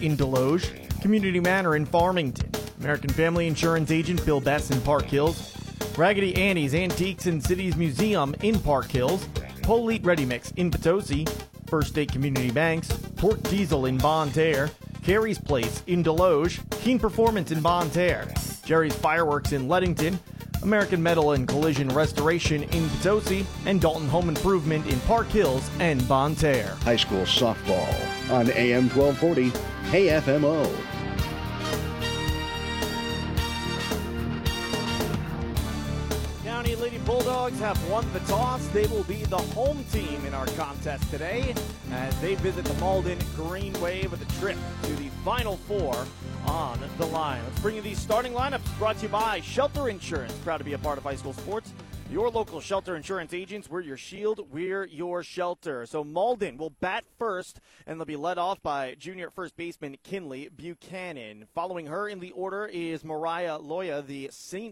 in Desloge, Community Manor in Farmington, American Family Insurance agent Bill Bess in Park Hills, Raggedy Annie's Antiques and Cities Museum in Park Hills, Polite Ready Mix in Potosi, First State Community Banks, Port Diesel in Terre, Carrie's Place in Desloge, Keen Performance in Terre, Jerry's Fireworks in Leadington, American Metal and Collision Restoration in Potosi, and Dalton Home Improvement in Park Hills and Terre. High school softball on AM 1240 KFMO. County Lady Bulldogs have won the toss. They will be the home team in our contest today as they visit the Malden Green Wave with a trip to the Final Four on the line. Let's bring you these starting lineups brought to you by Shelter Insurance. Proud to be a part of high school sports. Your local shelter insurance agents, we're your shield, we're your shelter. So Malden will bat first, and they'll be led off by junior first baseman Kinley Buchanan. Following her in the order is Mariah Loya, the,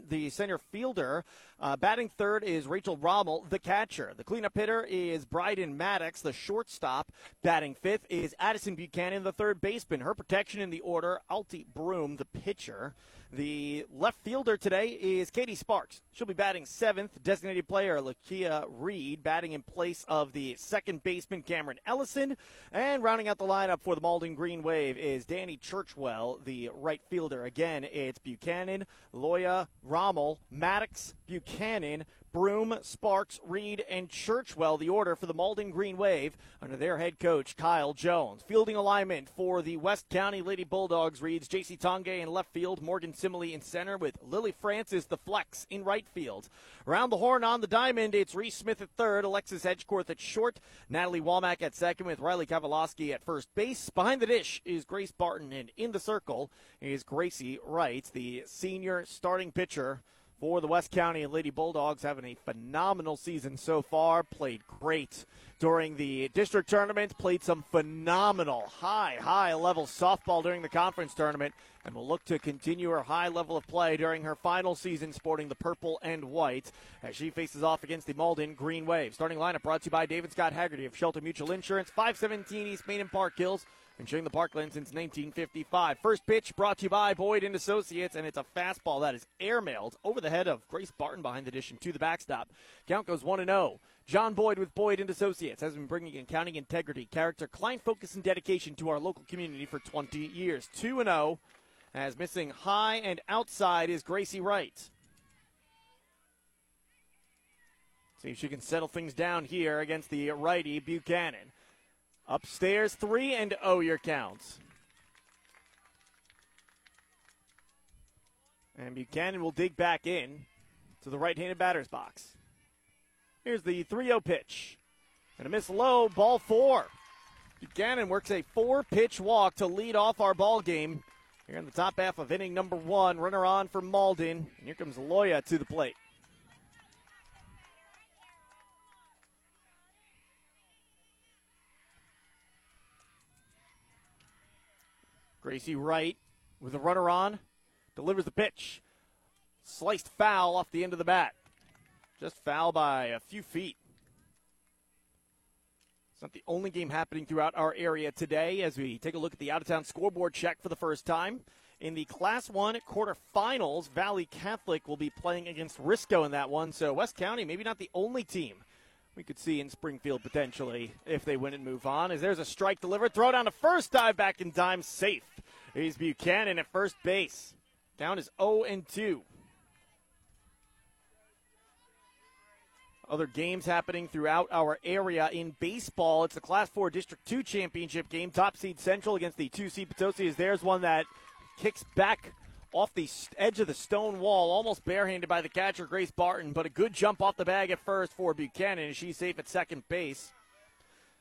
the center fielder. Uh, batting third is Rachel Rommel, the catcher. The cleanup hitter is Bryden Maddox, the shortstop. Batting fifth is Addison Buchanan, the third baseman. Her protection in the order, Alti Broom, the pitcher. The left fielder today is Katie Sparks. She'll be batting seventh. Designated player Lakia Reed batting in place of the second baseman Cameron Ellison. And rounding out the lineup for the Malden Green Wave is Danny Churchwell, the right fielder. Again, it's Buchanan, Loya, Rommel, Maddox, Buchanan, Broom, Sparks, Reed, and Churchwell, the order for the Malden Green Wave under their head coach, Kyle Jones. Fielding alignment for the West County Lady Bulldogs reads JC Tongay in left field, Morgan Simile in center, with Lily Francis, the flex, in right field. Around the horn on the diamond, it's Reese Smith at third, Alexis Edgecorth at short, Natalie Walmack at second, with Riley Kavalowski at first base. Behind the dish is Grace Barton, and in the circle is Gracie Wright, the senior starting pitcher for the West County Lady Bulldogs having a phenomenal season so far. Played great during the district tournament, played some phenomenal high, high level softball during the conference tournament, and will look to continue her high level of play during her final season sporting the purple and white as she faces off against the Malden Green Wave. Starting lineup brought to you by David Scott Haggerty of Shelter Mutual Insurance, 517 East Main and Park Hills insuring the Parkland since 1955. First pitch brought to you by Boyd and Associates, and it's a fastball that is airmailed over the head of Grace Barton behind the dish and to the backstop. Count goes 1 0. John Boyd with Boyd and Associates has been bringing accounting integrity, character, client focus, and dedication to our local community for 20 years. 2 0. As missing high and outside is Gracie Wright. See if she can settle things down here against the righty Buchanan. Upstairs, 3 and 0 your counts. And Buchanan will dig back in to the right handed batter's box. Here's the 3 0 pitch. And a miss low, ball four. Buchanan works a four pitch walk to lead off our ball game here in the top half of inning number one. Runner on for Malden. And here comes Loya to the plate. Gracie Wright with a runner on, delivers the pitch. Sliced foul off the end of the bat. Just foul by a few feet. It's not the only game happening throughout our area today as we take a look at the out of town scoreboard check for the first time. In the Class 1 quarterfinals, Valley Catholic will be playing against Risco in that one. So, West County, maybe not the only team we could see in Springfield potentially if they win and move on. As there's a strike delivered, throw down a first dive back in time, safe. He's Buchanan at first base. Down is 0 and 2. Other games happening throughout our area in baseball. It's the Class 4 District 2 championship game. Top seed Central against the 2 seed Potosi. Is there's one that kicks back off the edge of the stone wall, almost barehanded by the catcher, Grace Barton, but a good jump off the bag at first for Buchanan, and she's safe at second base.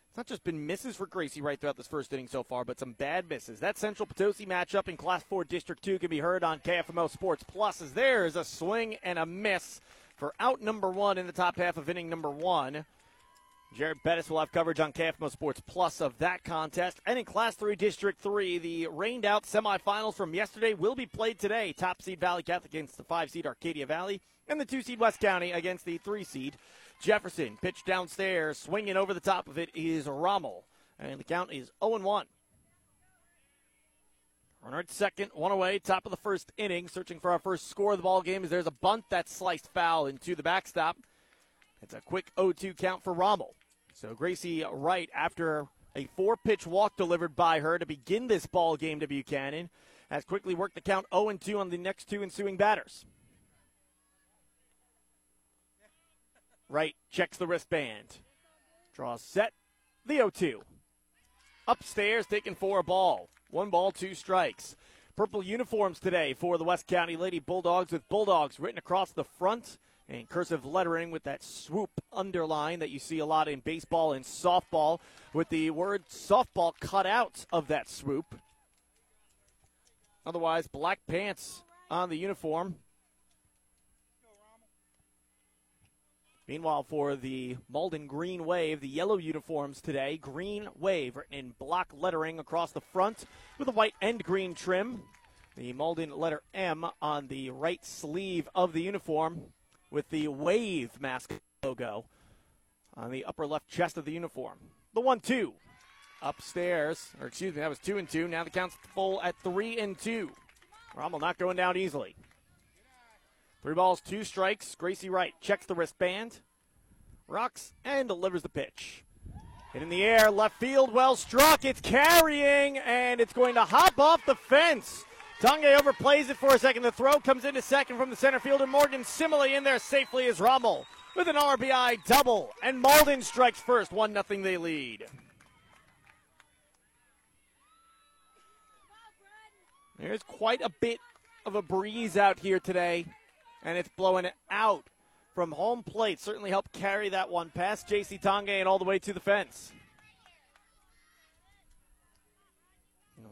It's not just been misses for Gracie Wright throughout this first inning so far, but some bad misses. That Central Potosi matchup in Class 4 District 2 can be heard on KFMO Sports Plus as there is a swing and a miss for out number one in the top half of inning number one. Jared Bettis will have coverage on KFMO Sports Plus of that contest. And in Class 3 District 3, the rained out semifinals from yesterday will be played today. Top seed Valley Catholic against the 5 seed Arcadia Valley, and the 2 seed West County against the 3 seed Jefferson. Pitch downstairs, swinging over the top of it is Rommel. And the count is 0 1. Runner at second, one away, top of the first inning, searching for our first score of the ball game. As there's a bunt that's sliced foul into the backstop. It's a quick 0-2 count for Rommel. So Gracie Wright, after a four-pitch walk delivered by her to begin this ball game to Buchanan, has quickly worked the count 0-2 on the next two ensuing batters. Wright checks the wristband. Draws set. The 0 2. Upstairs, taking for a ball. One ball, two strikes. Purple uniforms today for the West County Lady Bulldogs with Bulldogs written across the front and cursive lettering with that swoop underline that you see a lot in baseball and softball with the word softball cut out of that swoop. Otherwise, black pants on the uniform. Meanwhile, for the Malden Green Wave, the yellow uniforms today, Green Wave written in block lettering across the front with a white and green trim. The Malden letter M on the right sleeve of the uniform with the Wave mask logo on the upper left chest of the uniform. The 1 2 upstairs, or excuse me, that was 2 and 2. Now the count's full at 3 and 2. Rommel not going down easily. Three balls, two strikes. Gracie Wright checks the wristband, rocks, and delivers the pitch. Hit in the air, left field, well struck. It's carrying, and it's going to hop off the fence. Tange overplays it for a second. The throw comes into second from the center fielder. Morgan Simile in there safely as Rommel with an RBI double. And Malden strikes first. 1 0 they lead. There's quite a bit of a breeze out here today and it's blowing it out from home plate. Certainly helped carry that one past J.C. Tange and all the way to the fence.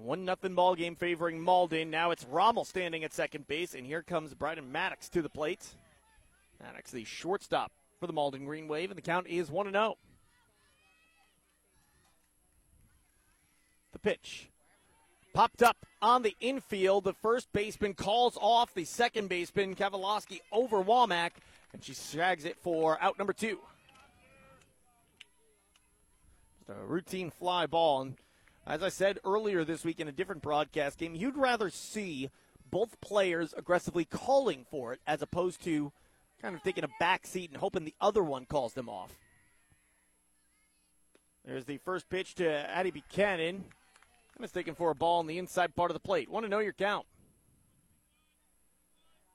One nothing ball game favoring Malden. Now it's Rommel standing at second base, and here comes Bryden Maddox to the plate. Maddox, the shortstop for the Malden Green Wave, and the count is one and zero. Oh. The pitch Popped up on the infield. The first baseman calls off the second baseman, Kavalowski, over Womack, and she shags it for out number two. Just a routine fly ball. And as I said earlier this week in a different broadcast game, you'd rather see both players aggressively calling for it as opposed to kind of taking a back seat and hoping the other one calls them off. There's the first pitch to Addie Buchanan. Mistaken for a ball on the inside part of the plate. Want to know your count.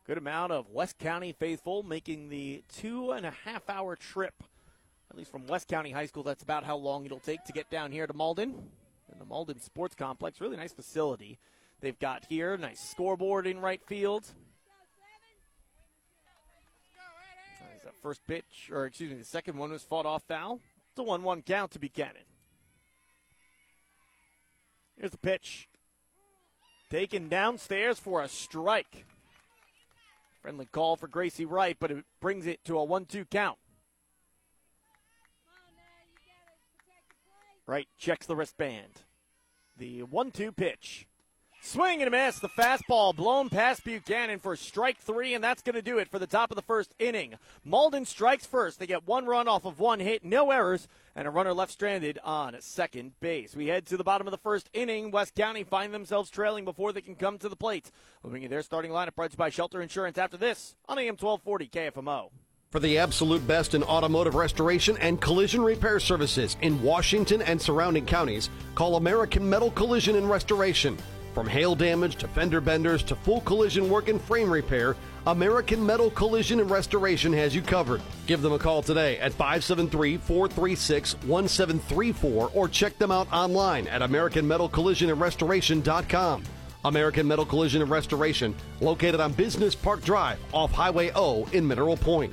Good amount of West County faithful making the two and a half hour trip. At least from West County High School, that's about how long it'll take to get down here to Malden. The Malden Sports Complex, really nice facility they've got here. Nice scoreboard in right field. that first pitch, or excuse me, the second one was fought off foul. It's a 1 1 count to Buchanan. Here's the pitch. Taken downstairs for a strike. Friendly call for Gracie Wright, but it brings it to a 1 2 count. Wright checks the wristband. The 1 2 pitch. Swing and a miss. The fastball blown past Buchanan for strike three, and that's going to do it for the top of the first inning. Malden strikes first. They get one run off of one hit, no errors, and a runner left stranded on second base. We head to the bottom of the first inning. West County find themselves trailing before they can come to the plate. Moving their starting lineup, brought by Shelter Insurance after this on AM 1240 KFMO. For the absolute best in automotive restoration and collision repair services in Washington and surrounding counties, call American Metal Collision and Restoration. From hail damage to fender benders to full collision work and frame repair, American Metal Collision and Restoration has you covered. Give them a call today at 573 436 1734 or check them out online at AmericanMetalCollisionAndRestoration.com. American Metal Collision and Restoration, located on Business Park Drive off Highway O in Mineral Point.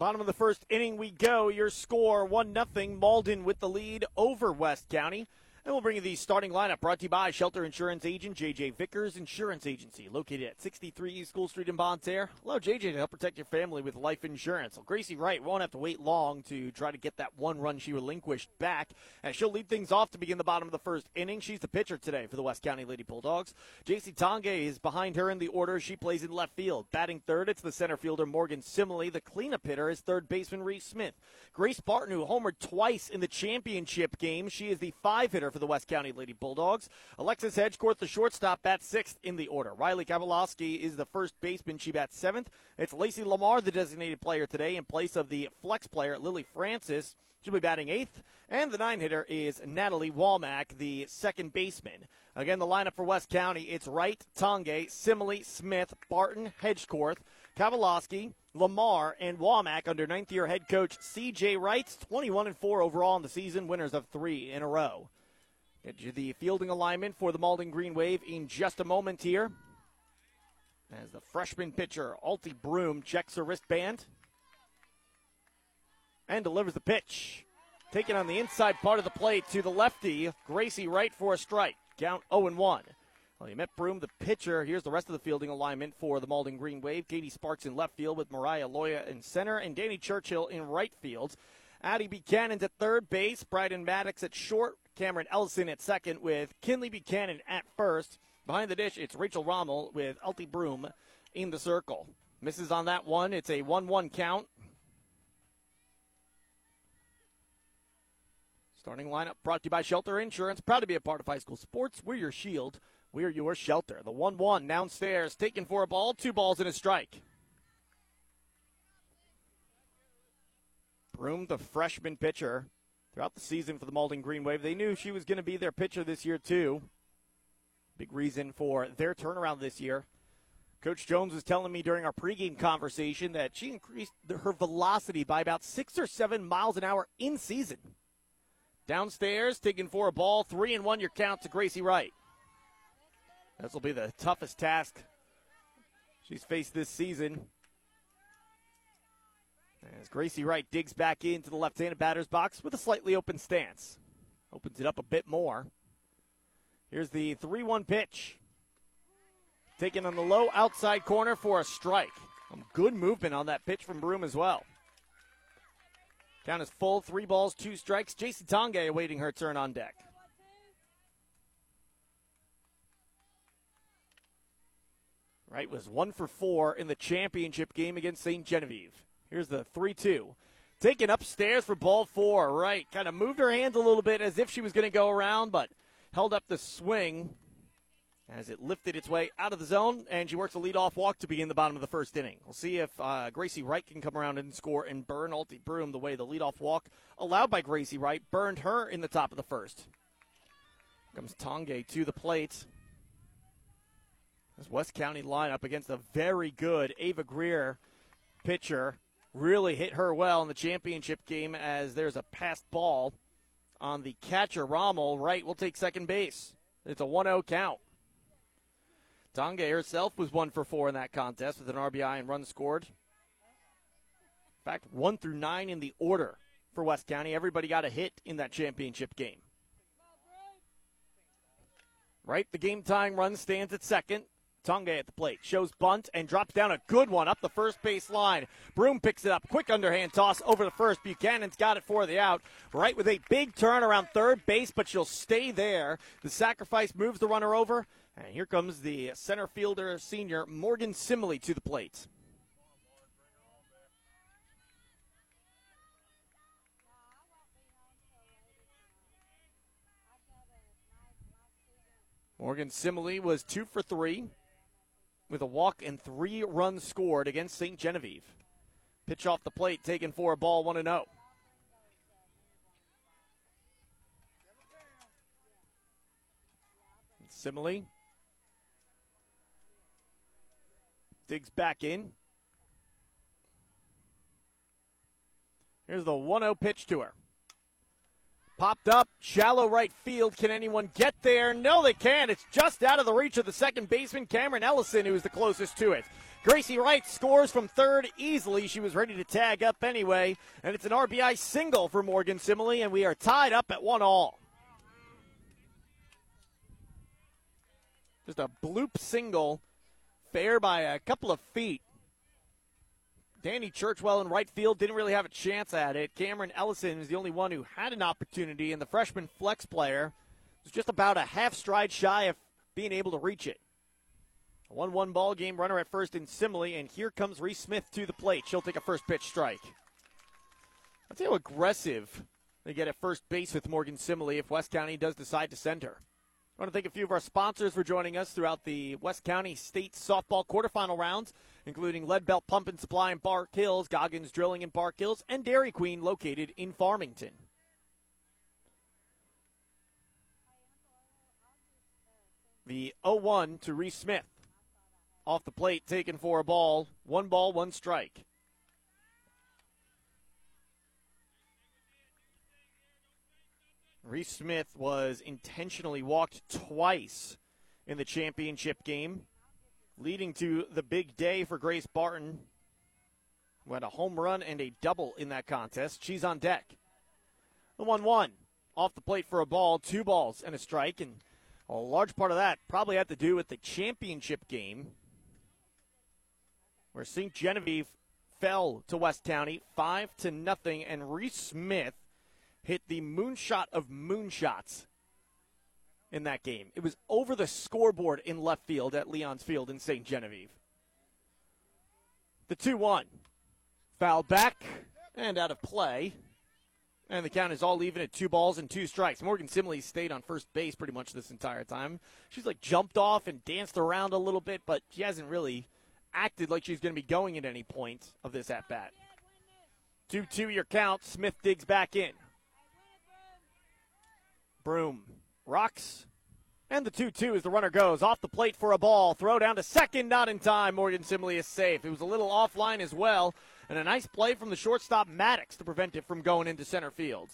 Bottom of the first inning we go. Your score 1 0. Malden with the lead over West County. And we'll bring you the starting lineup brought to you by Shelter Insurance Agent JJ Vickers Insurance Agency, located at 63 East School Street in Terre. Allow JJ to help protect your family with life insurance. Well, Gracie Wright won't have to wait long to try to get that one run she relinquished back, and she'll lead things off to begin the bottom of the first inning. She's the pitcher today for the West County Lady Bulldogs. JC Tange is behind her in the order. She plays in left field. Batting third, it's the center fielder Morgan Simile. The cleanup hitter is third baseman Reese Smith. Grace Barton, who homered twice in the championship game, she is the five hitter for the West County Lady Bulldogs. Alexis Hedgecourt, the shortstop, bats sixth in the order. Riley Kavalowski is the first baseman. She bats seventh. It's Lacey Lamar, the designated player today, in place of the flex player, Lily Francis. She'll be batting eighth. And the nine hitter is Natalie Walmack, the second baseman. Again, the lineup for West County it's Wright, Tange, Simile, Smith, Barton, Hedgecourt, Kavalowski, Lamar, and Walmack under ninth year head coach C.J. Wrights, 21 and 4 overall in the season, winners of three in a row. Get the fielding alignment for the Malden Green Wave in just a moment here. As the freshman pitcher, Alti Broom, checks her wristband and delivers the pitch. Taken on the inside part of the plate to the lefty, Gracie Wright for a strike. Count 0 1. Well, you met Broom, the pitcher. Here's the rest of the fielding alignment for the Malden Green Wave. Katie Sparks in left field with Mariah Loya in center and Danny Churchwell in right field. Addie Buchanan's at third base. Bryden Maddox at short. Cameron Ellison at second with Kinley Buchanan at first. Behind the dish, it's Rachel Rommel with Alti Broom in the circle. Misses on that one. It's a 1 1 count. Starting lineup brought to you by Shelter Insurance. Proud to be a part of high school sports. We're your shield. We're your shelter. The 1 1 downstairs, taken for a ball, two balls and a strike. Broom, the freshman pitcher, throughout the season for the Malden Green Wave. They knew she was going to be their pitcher this year, too. Big reason for their turnaround this year. Coach Jones was telling me during our pregame conversation that she increased her velocity by about six or seven miles an hour in season. Downstairs, taking for a ball, three and one your count to Gracie Wright. This will be the toughest task she's faced this season. As Gracie Wright digs back into the left handed batter's box with a slightly open stance. Opens it up a bit more. Here's the 3 1 pitch. Taken on the low outside corner for a strike. Good movement on that pitch from Broom as well. Count is full, three balls, two strikes. Jason Tange awaiting her turn on deck. Wright was one for four in the championship game against St. Genevieve. Here's the 3 2. Taken upstairs for ball four. Right. Kind of moved her hands a little bit as if she was going to go around, but held up the swing as it lifted its way out of the zone, and she works a leadoff walk to begin the bottom of the first inning. We'll see if uh, Gracie Wright can come around and score and burn Alti Broom the way the leadoff walk allowed by Gracie Wright burned her in the top of the first. Comes Tange to the plate. This West County lineup against a very good Ava Greer pitcher really hit her well in the championship game as there's a passed ball on the catcher Rommel. Wright will take second base. It's a 1 0 count. Tange herself was one for four in that contest with an RBI and run scored. In fact, one through nine in the order for West County. Everybody got a hit in that championship game. Right, the game tying run stands at second. Tange at the plate shows bunt and drops down a good one up the first base line. Broom picks it up. Quick underhand toss over the first. Buchanan's got it for the out. Right with a big turn around third base, but she'll stay there. The sacrifice moves the runner over. And here comes the center fielder senior Morgan Simile to the plate. Morgan Simile was two for three with a walk and three runs scored against St. Genevieve. Pitch off the plate, taken for a ball, 1 0. Simile digs back in. Here's the 1 0 pitch to her. Popped up, shallow right field. Can anyone get there? No, they can't. It's just out of the reach of the second baseman, Cameron Ellison, who is the closest to it. Gracie Wright scores from third easily. She was ready to tag up anyway. And it's an RBI single for Morgan Simile, and we are tied up at one all. Just a bloop single, fair by a couple of feet. Danny Churchwell in right field didn't really have a chance at it. Cameron Ellison is the only one who had an opportunity, and the freshman flex player was just about a half stride shy of being able to reach it. A 1 1 ball game, runner at first in Simile, and here comes Reese Smith to the plate. She'll take a first pitch strike. Let's see how aggressive they get at first base with Morgan Simile if West County does decide to send her. I want to thank a few of our sponsors for joining us throughout the West County State softball quarterfinal rounds, including Lead Belt Pump and Supply in Park Hills, Goggins Drilling in Park Hills, and Dairy Queen located in Farmington. The 0 1 to Reese Smith. Off the plate, taken for a ball. One ball, one strike. Reese Smith was intentionally walked twice in the championship game, leading to the big day for Grace Barton. Had a home run and a double in that contest. She's on deck. The 1 1 off the plate for a ball, two balls and a strike. And a large part of that probably had to do with the championship game where St. Genevieve fell to West County 5 to nothing and Reese Smith hit the moonshot of moonshots in that game. It was over the scoreboard in left field at Leon's Field in St. Genevieve. The 2 1. Foul back and out of play. And the count is all even at two balls and two strikes. Morgan Simile stayed on first base pretty much this entire time. She's like jumped off and danced around a little bit, but she hasn't really acted like she's going to be going at any point of this at bat. 2 2 your count. Smith digs back in. Broom rocks. And the 2 2 as the runner goes off the plate for a ball. Throw down to second, not in time. Morgan Simile is safe. It was a little offline as well. And a nice play from the shortstop Maddox to prevent it from going into center field.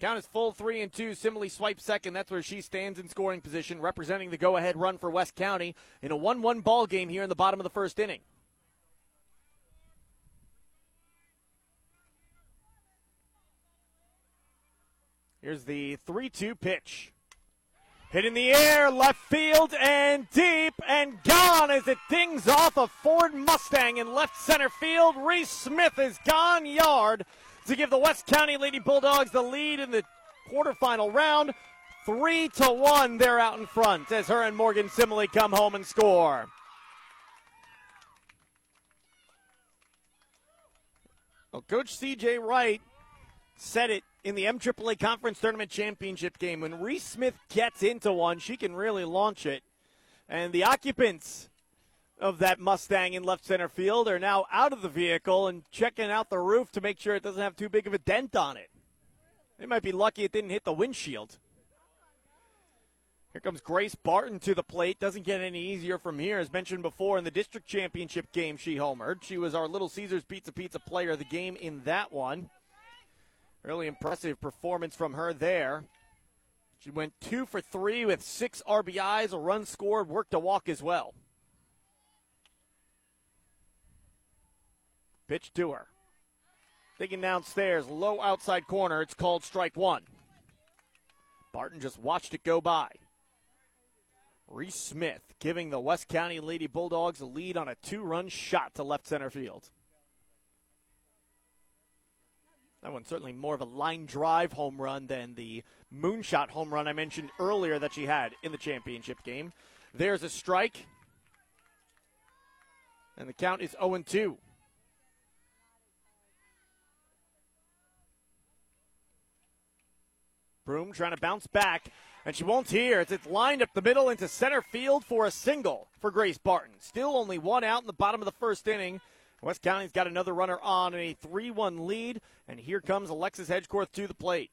Count is full three and two. Simile swipes second. That's where she stands in scoring position, representing the go ahead run for West County in a 1 1 ball game here in the bottom of the first inning. Here's the 3 2 pitch. Hit in the air, left field, and deep, and gone as it dings off a Ford Mustang in left center field. Reese Smith is gone yard to give the West County Lady Bulldogs the lead in the quarterfinal round. Three to one, they're out in front as her and Morgan Simile come home and score. Well, Coach CJ Wright said it in the MAAA Conference Tournament Championship game. When Reese Smith gets into one, she can really launch it. And the occupants of that Mustang in left center field are now out of the vehicle and checking out the roof to make sure it doesn't have too big of a dent on it. They might be lucky it didn't hit the windshield. Here comes Grace Barton to the plate. Doesn't get any easier from here. As mentioned before in the district championship game, she homered. She was our Little Caesars Pizza Pizza player of the game in that one. Really impressive performance from her there. She went two for three with six RBIs, a run scored, worked a walk as well. Pitch to her. Digging downstairs, low outside corner. It's called strike one. Barton just watched it go by. Reese Smith giving the West County Lady Bulldogs a lead on a two run shot to left center field. That one's certainly more of a line drive home run than the moonshot home run I mentioned earlier that she had in the championship game. There's a strike. And the count is 0 2. Broom trying to bounce back, and she won't hear as it's lined up the middle into center field for a single for Grace Barton. Still only one out in the bottom of the first inning. West County's got another runner on a 3 1 lead, and here comes Alexis Hedgecorth to the plate.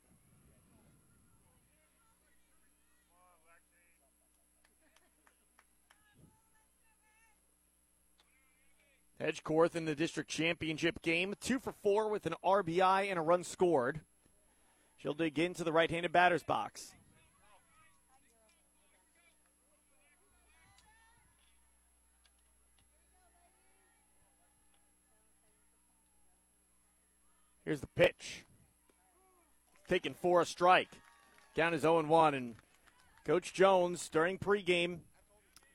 Hedgecorth in the district championship game, two for four with an RBI and a run scored. She'll dig into the right handed batter's box. Here's the pitch. Taken for a strike. Count is 0 1. And Coach Jones, during pregame,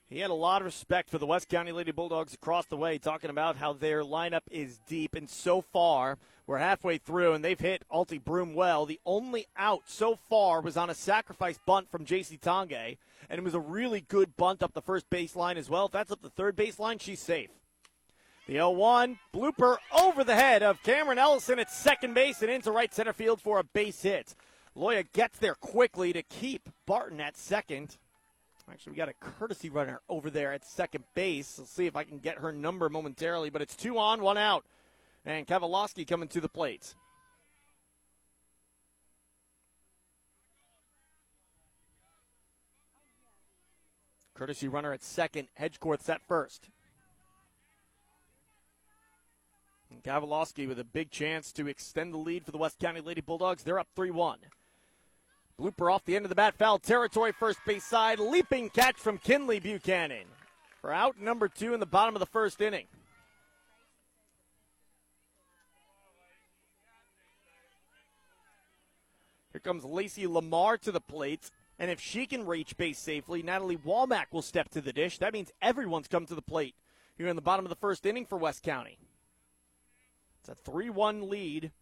He had a lot of respect for the West County Lady Bulldogs across the way, talking about how their lineup is deep. And so far, we're halfway through, and they've hit Alti Broom well. The only out so far was on a sacrifice bunt from J.C. Tange, and it was a really good bunt up the first baseline as well. If that's up the third baseline, she's safe. The 0 1 blooper over the head of Cameron Ellison at second base and into right center field for a base hit. Loya gets there quickly to keep Barton at second. Actually, we got a courtesy runner over there at second base. Let's see if I can get her number momentarily, but it's two on, one out. And Kavalowski coming to the plate. Courtesy runner at second, Hedgecorth's at first. And Kavalowski with a big chance to extend the lead for the West County Lady Bulldogs. They're up 3 1. Blooper off the end of the bat, foul territory, first base side, leaping catch from Kinley Buchanan for out number two in the bottom of the first inning. Here comes Lacey Lamar to the plate. And if she can reach base safely, Natalie Walmack will step to the dish. That means everyone's come to the plate here in the bottom of the first inning for West County. It's a 3 1 lead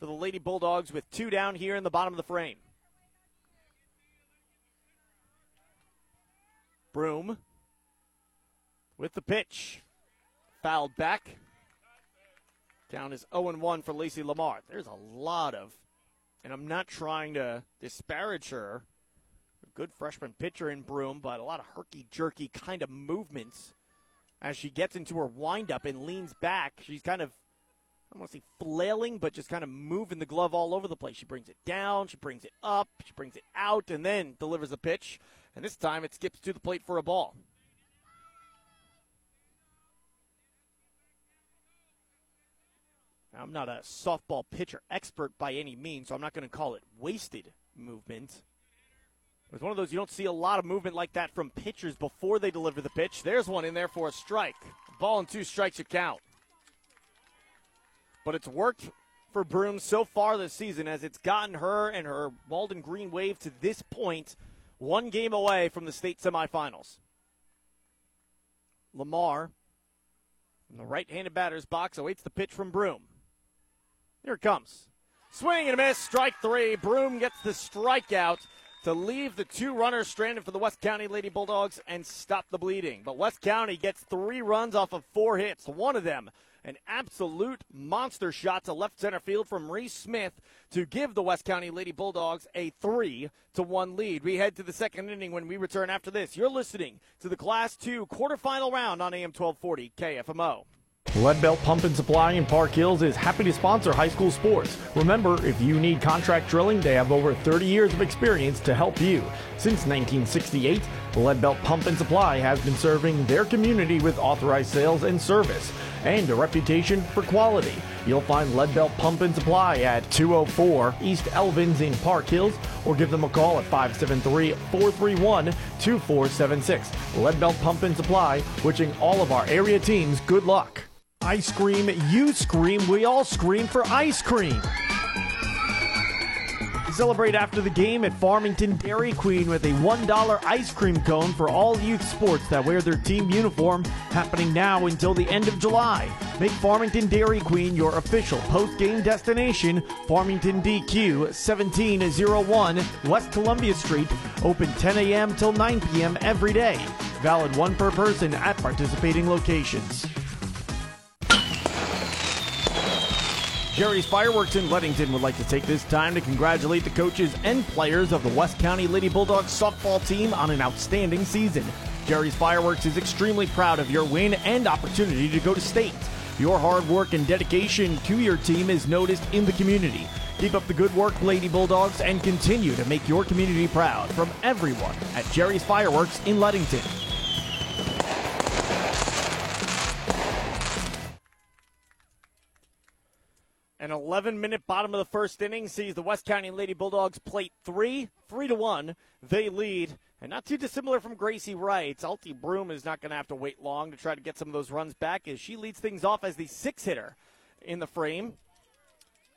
for the Lady Bulldogs with two down here in the bottom of the frame. Broom with the pitch. Fouled back. Down is 0 1 for Lacey Lamar. There's a lot of, and I'm not trying to disparage her. Good freshman pitcher in Broom, but a lot of herky jerky kind of movements as she gets into her windup and leans back. She's kind of, I don't want to say flailing, but just kind of moving the glove all over the place. She brings it down, she brings it up, she brings it out, and then delivers a pitch. And this time it skips to the plate for a ball. I'm not a softball pitcher expert by any means, so I'm not going to call it wasted movement. It's one of those you don't see a lot of movement like that from pitchers before they deliver the pitch. There's one in there for a strike. Ball and two strikes you count. But it's worked for Broom so far this season as it's gotten her and her Malden Green Wave to this point one game away from the state semifinals. Lamar in the right handed batter's box awaits the pitch from Broom. Here it comes. Swing and a miss, strike three. Broom gets the strikeout to leave the two runners stranded for the West County Lady Bulldogs and stop the bleeding. But West County gets three runs off of four hits. One of them an absolute monster shot to left center field from Reese Smith to give the West County Lady Bulldogs a 3 to 1 lead. We head to the second inning when we return after this. You're listening to the Class 2 quarterfinal round on AM 1240 KFMO. Lead Belt Pump and Supply in Park Hills is happy to sponsor high school sports. Remember, if you need contract drilling, they have over 30 years of experience to help you. Since 1968, Lead Belt Pump and Supply has been serving their community with authorized sales and service and a reputation for quality. You'll find Lead Belt Pump and Supply at 204 East Elvins in Park Hills or give them a call at 573 431 2476. Lead Belt Pump and Supply, wishing all of our area teams good luck. Ice cream, you scream, we all scream for ice cream. Celebrate after the game at Farmington Dairy Queen with a $1 ice cream cone for all youth sports that wear their team uniform, happening now until the end of July. Make Farmington Dairy Queen your official post game destination. Farmington DQ 1701 West Columbia Street, open 10 a.m. till 9 p.m. every day. Valid one per person at participating locations. Jerry's Fireworks in Leadington would like to take this time to congratulate the coaches and players of the West County Lady Bulldogs softball team on an outstanding season. Jerry's Fireworks is extremely proud of your win and opportunity to go to state. Your hard work and dedication to your team is noticed in the community. Keep up the good work, Lady Bulldogs, and continue to make your community proud from everyone at Jerry's Fireworks in Leadington. An 11 minute bottom of the first inning sees the West County Lady Bulldogs plate three, three to one. They lead, and not too dissimilar from Gracie Wright. Alti Broom is not going to have to wait long to try to get some of those runs back as she leads things off as the six hitter in the frame.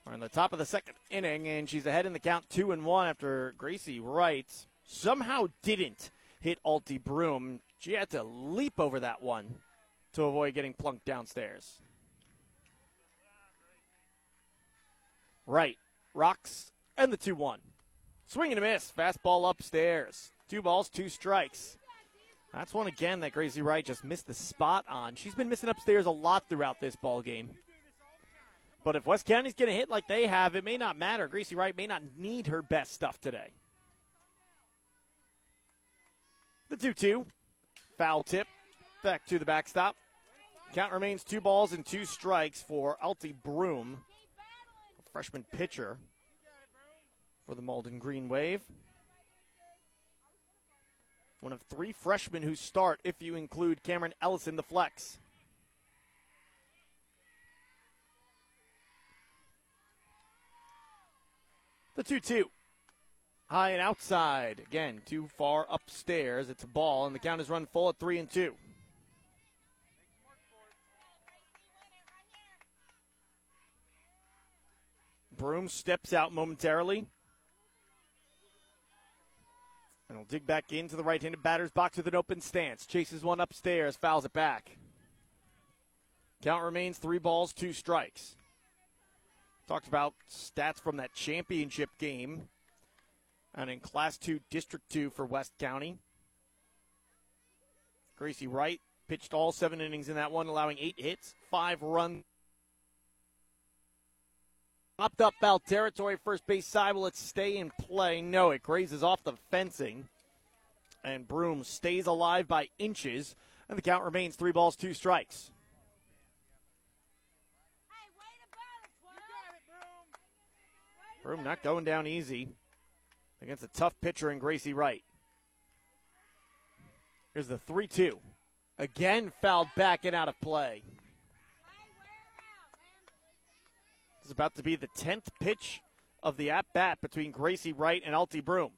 We're in the top of the second inning, and she's ahead in the count two and one after Gracie Wright somehow didn't hit Alti Broom. She had to leap over that one to avoid getting plunked downstairs. Right. Rocks and the 2 1. Swing and a miss. Fastball upstairs. Two balls, two strikes. That's one again that Gracie Wright just missed the spot on. She's been missing upstairs a lot throughout this ball game. But if West County's going to hit like they have, it may not matter. Gracie Wright may not need her best stuff today. The 2 2. Foul tip. Back to the backstop. Count remains two balls and two strikes for Alti Broom, freshman pitcher for the Malden Green Wave. One of three freshmen who start if you include Cameron Ellison, the flex. The 2 2. High and outside. Again, too far upstairs. It's a ball, and the count is run full at 3 and 2. Broom steps out momentarily. And will dig back into the right handed batter's box with an open stance. Chases one upstairs, fouls it back. Count remains three balls, two strikes. Talked about stats from that championship game. And in Class 2, District 2 for West County. Gracie Wright pitched all seven innings in that one, allowing eight hits, five runs. Popped up foul territory, first base side. Will it stay in play? No, it grazes off the fencing. And Broom stays alive by inches. And the count remains three balls, two strikes. Broom not going down easy against a tough pitcher in Gracie Wright. Here's the 3 2. Again, fouled back and out of play. Is about to be the 10th pitch of the at bat between Gracie Wright and Alti Broom.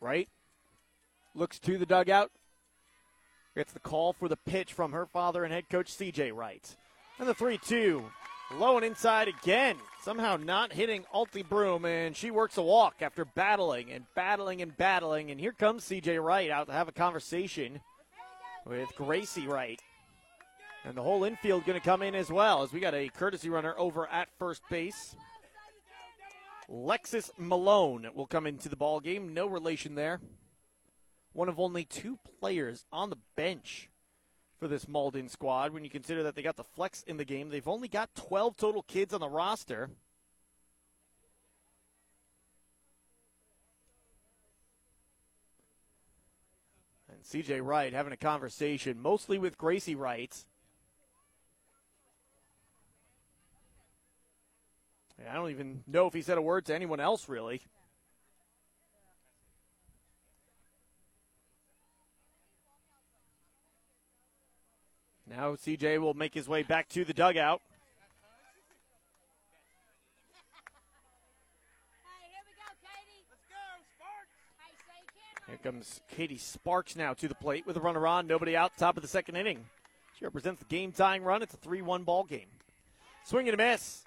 Wright looks to the dugout. Gets the call for the pitch from her father and head coach CJ Wright. And the 3 2. Low and inside again. Somehow not hitting Alti Broom, and she works a walk after battling and battling and battling. And here comes CJ Wright out to have a conversation with Gracie Wright. And the whole infield going to come in as well as we got a courtesy runner over at first base. Lexus Malone will come into the ball game. No relation there. One of only two players on the bench for this Malden squad. When you consider that they got the flex in the game, they've only got 12 total kids on the roster. CJ Wright having a conversation, mostly with Gracie Wright. I don't even know if he said a word to anyone else, really. Now CJ will make his way back to the dugout. Here comes Katie Sparks now to the plate with a runner on, nobody out, top of the second inning. She represents the game tying run. It's a 3 1 ball game. Swing and a miss.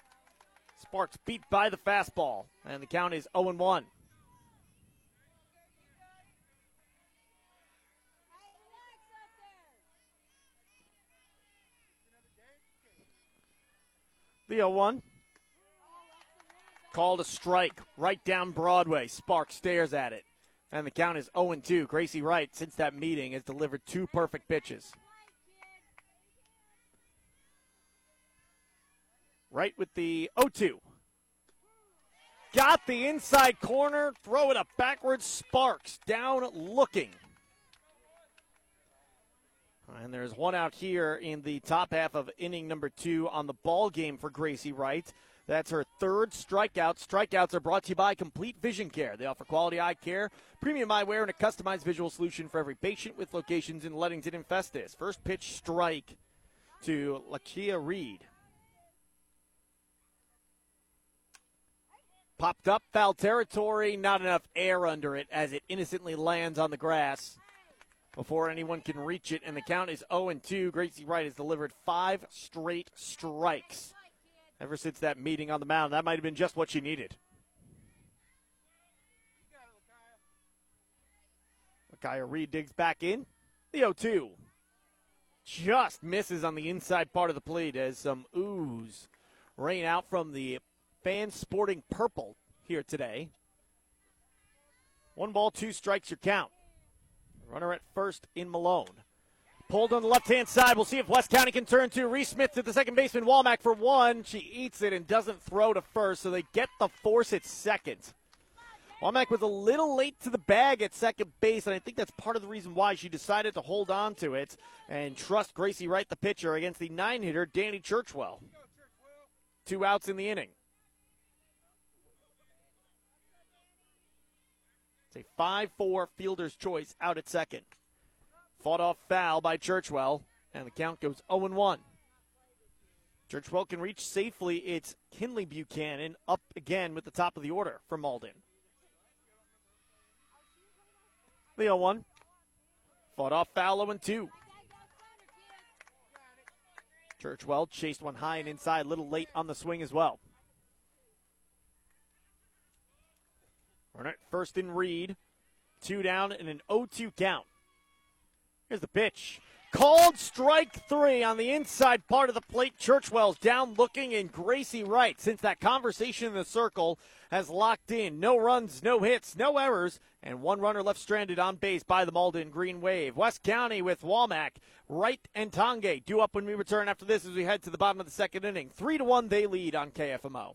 Sparks beat by the fastball, and the count is 0 1. The 0 1. Called a strike right down Broadway. Sparks stares at it. And the count is 0 2. Gracie Wright, since that meeting, has delivered two perfect pitches. Right with the 0 2. Got the inside corner. Throw it up backwards. Sparks down looking. And there's one out here in the top half of inning number two on the ball game for Gracie Wright. That's her third strikeout. Strikeouts are brought to you by Complete Vision Care. They offer quality eye care, premium eyewear, and a customized visual solution for every patient with locations in Leadington and Festus. First pitch strike to Lakia Reed. Popped up, foul territory, not enough air under it as it innocently lands on the grass before anyone can reach it, and the count is 0 2. Gracie Wright has delivered five straight strikes Ever since that meeting on the mound, that might have been just what she needed. Kaya Reed digs back in. The 0 2 just misses on the inside part of the plate as some ooze rain out from the fans sporting purple here today. One ball, two strikes, your count. Runner at first in Malone. Pulled on the left hand side. We'll see if West County can turn to Reese Smith to the second baseman. Walmack for one. She eats it and doesn't throw to first, so they get the force at second. Womack was a little late to the bag at second base, and I think that's part of the reason why she decided to hold on to it and trust Gracie Wright, the pitcher, against the nine hitter, Danny Churchwell. Two outs in the inning. It's a 5 4 fielder's choice out at second. Fought off foul by Churchwell, and the count goes 0 1. Churchwell can reach safely. It's Kinley Buchanan up again with the top of the order for Malden. The 0 1. Fought off foul 0 2. Churchwell chased one high and inside, a little late on the swing as well. First in Reed. Two down and an 0 2 count. Here's the pitch. Called strike three on the inside part of the plate. Churchwell's down looking, and Gracie Wright, since that conversation in the circle, has locked in. No runs, no hits, no errors, and one runner left stranded on base by the Malden Green Wave. West County with Walmack, Wright, and Tange due up when we return after this as we head to the bottom of the second inning. Three to one, they lead on KFMO.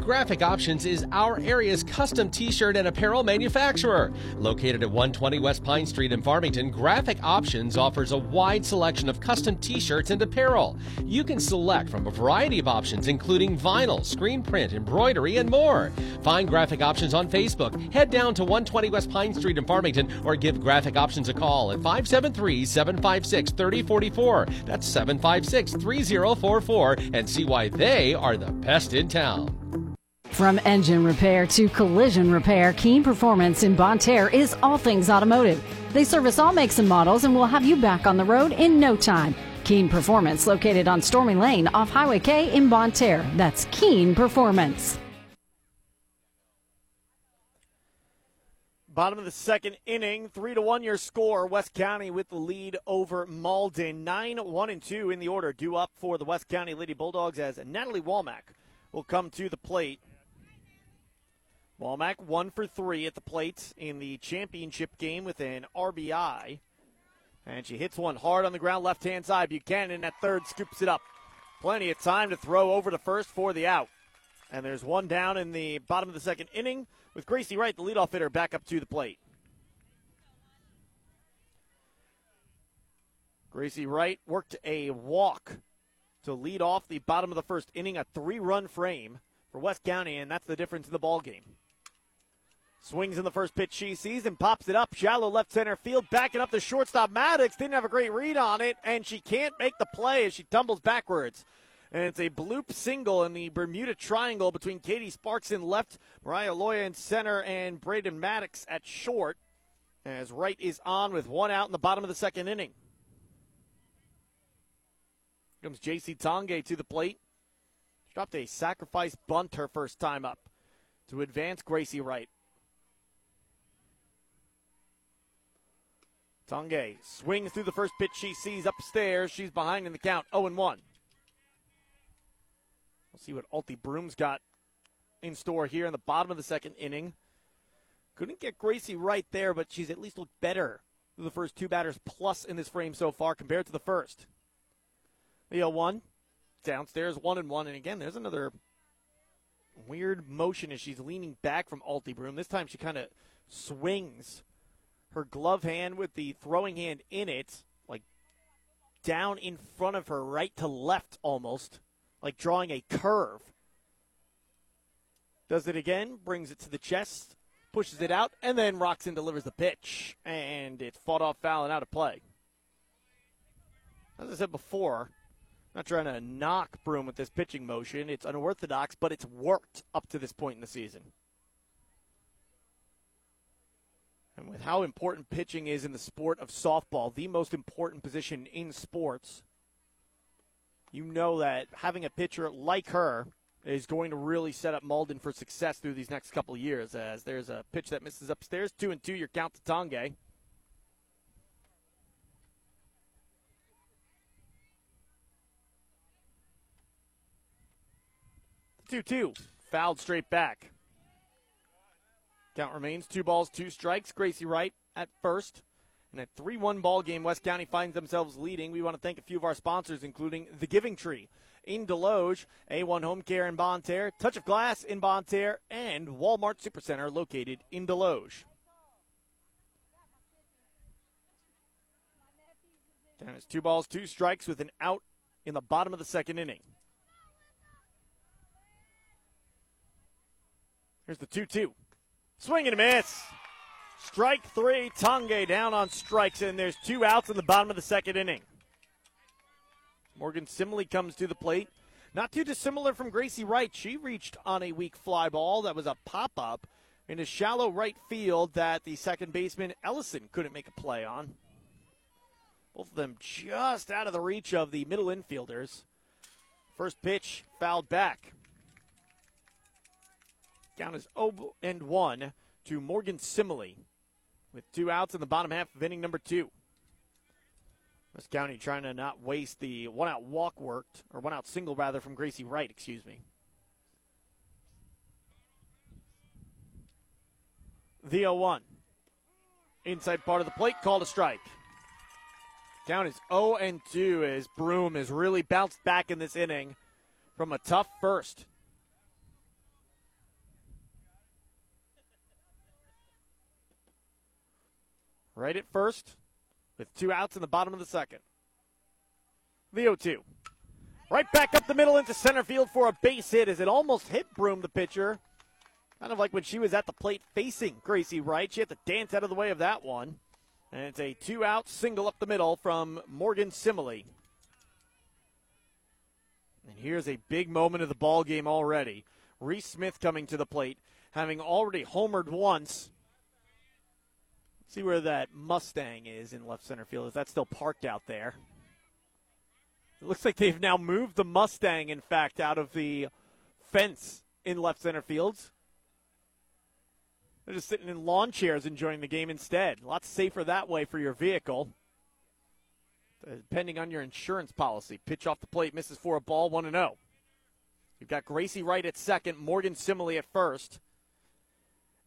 Graphic Options is our area's custom t shirt and apparel manufacturer. Located at 120 West Pine Street in Farmington, Graphic Options offers a wide selection of custom t shirts and apparel. You can select from a variety of options, including vinyl, screen print, embroidery, and more. Find Graphic Options on Facebook. Head down to 120 West Pine Street in Farmington or give Graphic Options a call at 573 756 3044. That's 756 3044 and see why they are the best in town. From engine repair to collision repair, Keen Performance in Bonne Terre is all things automotive. They service all makes and models and will have you back on the road in no time. Keen Performance, located on Stormy Lane off Highway K in Bonne Terre. That's Keen Performance. Bottom of the second inning, three to one your score. West County with the lead over Malden. Nine, one, and two in the order. Due up for the West County Lady Bulldogs as Natalie Walmack will come to the plate. Walmack one for three at the plate in the championship game with an RBI. And she hits one hard on the ground, left hand side. Buchanan at third scoops it up. Plenty of time to throw over to first for the out. And there's one down in the bottom of the second inning with Gracie Wright, the leadoff hitter, back up to the plate. Gracie Wright worked a walk to lead off the bottom of the first inning, a three run frame for West County, and that's the difference in the ball game. Swings in the first pitch she sees and pops it up. Shallow left center field. Backing up the shortstop. Maddox didn't have a great read on it, and she can't make the play as she tumbles backwards. And it's a bloop single in the Bermuda Triangle between Katie Sparks in left, Mariah Loya in center, and Braden Maddox at short. As Wright is on with one out in the bottom of the second inning. Comes J.C. Tange to the plate. Dropped a sacrifice bunt her first time up to advance Gracie Wright. Tange swings through the first pitch she sees upstairs. She's behind in the count, 0 1. We'll see what Alti Broom's got in store here in the bottom of the second inning. Couldn't get Gracie right there, but she's at least looked better through the first two batters plus in this frame so far compared to the first. The 0 1. Downstairs, 1 and 1. And again, there's another weird motion as she's leaning back from Alti Broom. This time she kind of swings her glove hand with the throwing hand in it, like down in front of her, right to left almost. like drawing a curve. Does it again, brings it to the chest, pushes it out, and then Roczen delivers the pitch. And it's fought off foul and out of play. As I said before, I'm not trying to knock Broom with this pitching motion. It's unorthodox, but it's worked up to this point in the season. And with how important pitching is in the sport of softball, the most important position in sports, you know that having a pitcher like her is going to really set up Malden for success through these next couple years. As there's a pitch that misses upstairs, two and two, your count to Tange. 2 2. Fouled straight back. Count remains two balls, two strikes. Gracie Wright at first. In a 3 1 ball game, West County finds themselves leading. We want to thank a few of our sponsors, including The Giving Tree in Desloge, A1 Home Care in Terre, Touch of Glass in Terre, and Walmart Supercenter located in Desloge. Down is two balls, two strikes with an out in the bottom of the second inning. Here's the 2 2. Swing and a miss. Strike three. Tange down on strikes, and there's two outs in the bottom of the second inning. Morgan Simley comes to the plate. Not too dissimilar from Gracie Wright. She reached on a weak fly ball that was a pop up in a shallow right field that the second baseman Ellison couldn't make a play on. Both of them just out of the reach of the middle infielders. First pitch fouled back. Count is 0 and 1 to Morgan Simile with two outs in the bottom half of inning number two. West County trying to not waste the one out walk worked, or one out single rather, from Gracie Wright, excuse me. The 0 1. Inside part of the plate, called a strike. Count is 0 and 2 as Broom has really bounced back in this inning from a tough first. Right at first with two outs in the bottom of the second. The 0 2. Right back up the middle into center field for a base hit as it almost hit Broom, the pitcher. Kind of like when she was at the plate facing Gracie Wright. She had to dance out of the way of that one. And it's a two out single up the middle from Morgan Simile. And here's a big moment of the ball game already. Reese Smith coming to the plate, having already homered once See where that Mustang is in left center field. Is that still parked out there? It looks like they've now moved the Mustang, in fact, out of the fence in left center field. They're just sitting in lawn chairs enjoying the game instead. Lots safer that way for your vehicle. Uh, depending on your insurance policy. Pitch off the plate, misses for a ball, 1 0. You've got Gracie Wright at second, Morgan Simile at first.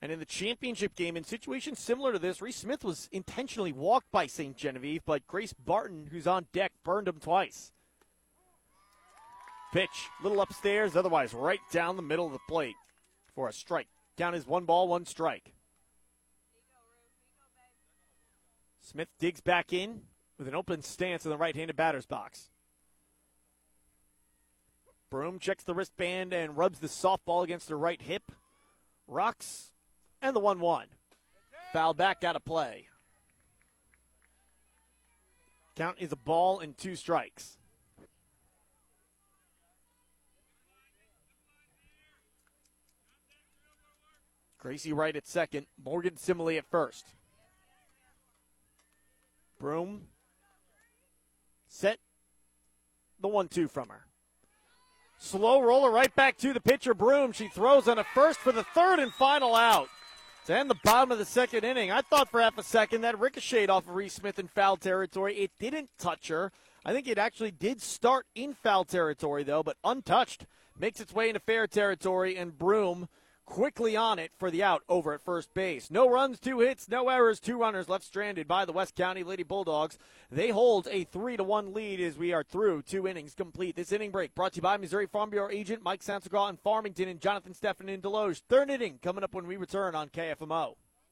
And in the championship game, in situations similar to this, Reese Smith was intentionally walked by St. Genevieve, but Grace Barton, who's on deck, burned him twice. Pitch, little upstairs, otherwise right down the middle of the plate for a strike. Down is one ball, one strike. Smith digs back in with an open stance in the right handed batter's box. Broom checks the wristband and rubs the softball against the right hip. Rocks and the 1 1. Foul back out of play. Count is a ball and two strikes. Gracie Wright at second, Morgan Simile at first. Broom set the 1 2 from her. Slow roller right back to the pitcher, Broom. She throws on a first for the third and final out. To end the bottom of the second inning, I thought for half a second that ricocheted off of Reese Smith in foul territory. It didn't touch her. I think it actually did start in foul territory, though, but untouched. Makes its way into fair territory, and Broom quickly on it for the out over at first base. No runs, two hits, no errors, two runners left stranded by the West County Lady Bulldogs. They hold a 3 to 1 lead as we are through two innings complete. This inning break brought to you by Missouri Farm Bureau agent Mike Sansegraw in Farmington and Jonathan Steffen in Desloge. Third inning coming up when we return on KFMO.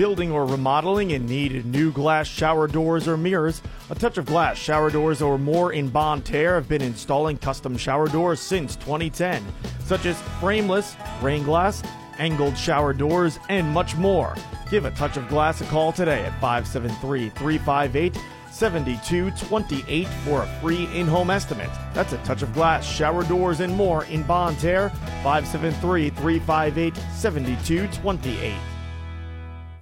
Building or remodeling and need new glass shower doors or mirrors? A Touch of Glass shower doors or more in Bonne Terre have been installing custom shower doors since 2010, such as frameless, rain glass, angled shower doors, and much more. Give a Touch of Glass a call today at 573 358 7228 for a free in home estimate. That's a touch of glass, shower doors, and more in Bonne Terre, 573 358 7228.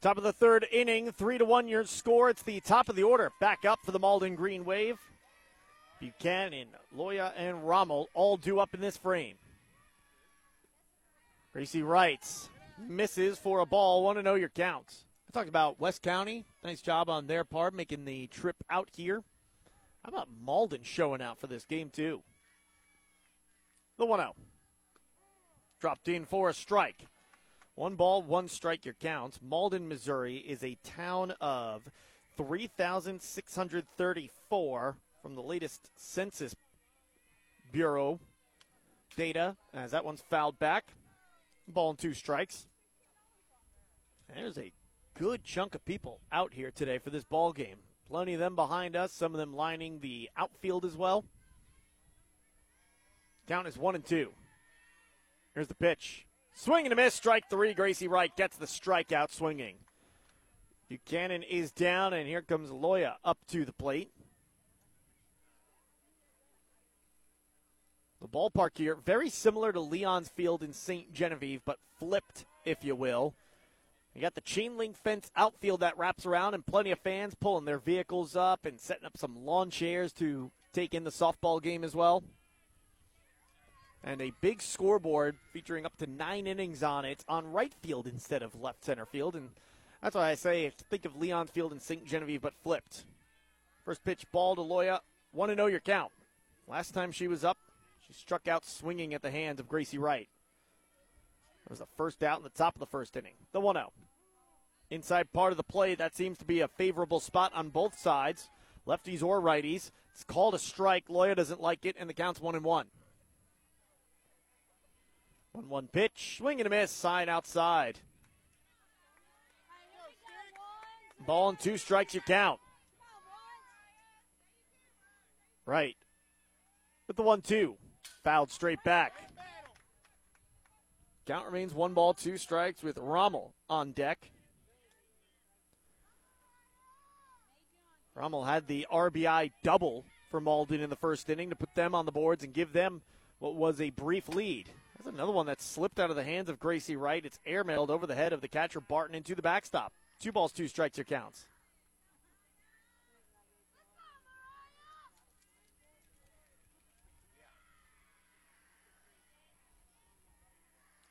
Top of the third inning, three to one your score. It's the top of the order. Back up for the Malden Green Wave. Buchanan, Loya, and Rommel all due up in this frame. Gracie Wrights misses for a ball. Want to know your counts. I talked about West County. Nice job on their part making the trip out here. How about Malden showing out for this game, too? The 1 0. Dropped in for a strike. One ball, one strike, your counts. Malden, Missouri is a town of 3,634 from the latest Census Bureau data, as that one's fouled back. Ball and two strikes. There's a good chunk of people out here today for this ball game. Plenty of them behind us, some of them lining the outfield as well. Count is one and two. Here's the pitch. Swing and a miss, strike three. Gracie Wright gets the strikeout swinging. Buchanan is down, and here comes Loya up to the plate. The ballpark here, very similar to Leon's Field in St. Genevieve, but flipped, if you will. You got the chain link fence outfield that wraps around, and plenty of fans pulling their vehicles up and setting up some lawn chairs to take in the softball game as well and a big scoreboard featuring up to nine innings on it on right field instead of left center field. And that's why I say think of Leon Field and St. Genevieve, but flipped. First pitch ball to Loya. Want to know your count. Last time she was up, she struck out swinging at the hands of Gracie Wright. It was the first out in the top of the first inning. The 1 0. Inside part of the play, that seems to be a favorable spot on both sides, lefties or righties. It's called a strike. Loya doesn't like it, and the count's 1 and 1. 1 1 pitch. Swing and a miss. Sign outside. Ball and two strikes you count. Right. With the 1 2. Fouled straight back. Count remains one ball, two strikes with Rommel on deck. Rommel had the RBI double for Malden in the first inning to put them on the boards and give them what was a brief lead. That's another one that slipped out of the hands of Gracie Wright. It's airmailed over the head of the catcher Barton into the backstop. Two balls, two strikes, your counts.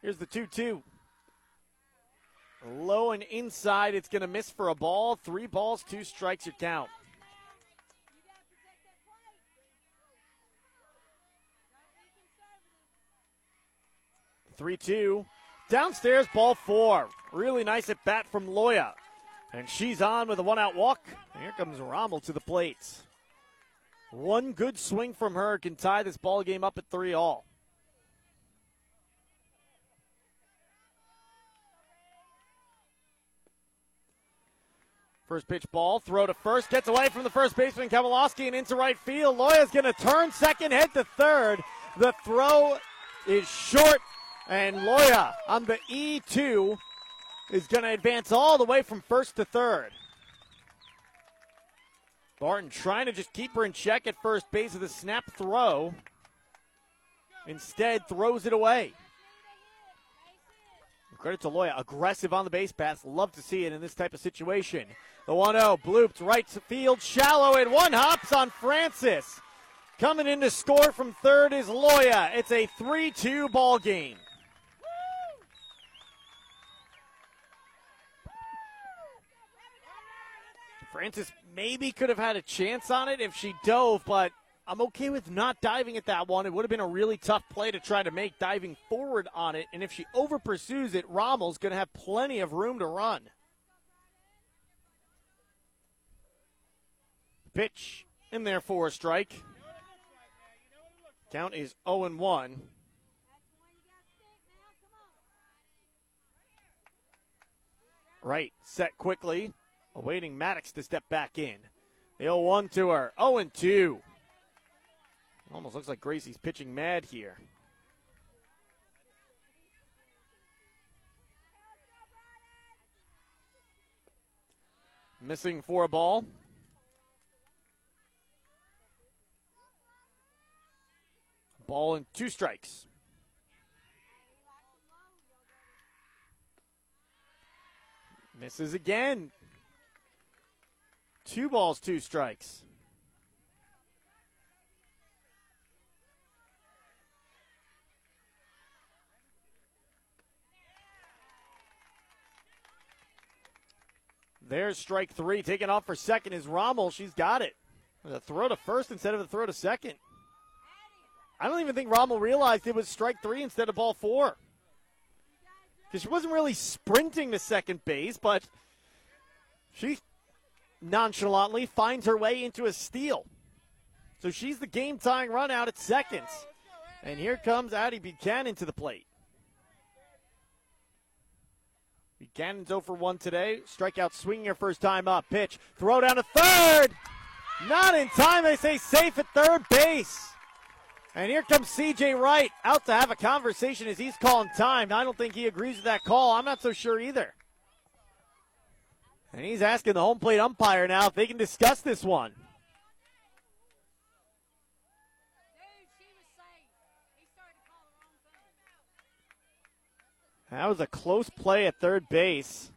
Here's the 2 2. Low and inside, it's going to miss for a ball. Three balls, two strikes, your count. 3 2. Downstairs, ball four. Really nice at bat from Loya. And she's on with a one out walk. Here comes Rommel to the plate. One good swing from her can tie this ball game up at three all. First pitch ball, throw to first, gets away from the first baseman Kavalowski and into right field. Loya's going to turn second, head to third. The throw is short and Loya on the E2 is going to advance all the way from first to third. Barton trying to just keep her in check at first base of the snap throw. Instead, throws it away. Credit to Loya. Aggressive on the base paths. Love to see it in this type of situation. The 1 0 blooped right to field. Shallow and one hops on Francis. Coming in to score from third is Loya. It's a 3 2 ball game. Francis maybe could have had a chance on it if she dove, but I'm okay with not diving at that one. It would have been a really tough play to try to make diving forward on it. And if she over pursues it, Rommel's going to have plenty of room to run. Pitch in there for a strike. Count is 0 and 1. Wright, set quickly, awaiting Maddox to step back in. The 0 1 to her, 0 2. Almost looks like Gracie's pitching mad here. Missing for a ball. Ball and two strikes. Misses again. Two balls, two strikes. There's strike three. Taking off for second is Rommel. She's got it. A throw to first instead of a throw to second. I don't even think Rommel realized it was strike three instead of ball four. Because she wasn't really sprinting to second base, but she nonchalantly finds her way into a steal. So she's the game tying run out at seconds. And here comes Addie Buchanan to the plate. Buchanan's 0 for 1 today. Strikeout swinging her first time up. Pitch. Throw down to third. Not in time. They say safe at third base. And here comes CJ Wright out to have a conversation as he's calling time. I don't think he agrees with that call. I'm not so sure either. And he's asking the home plate umpire now if they can discuss this one. That was a close play at third base.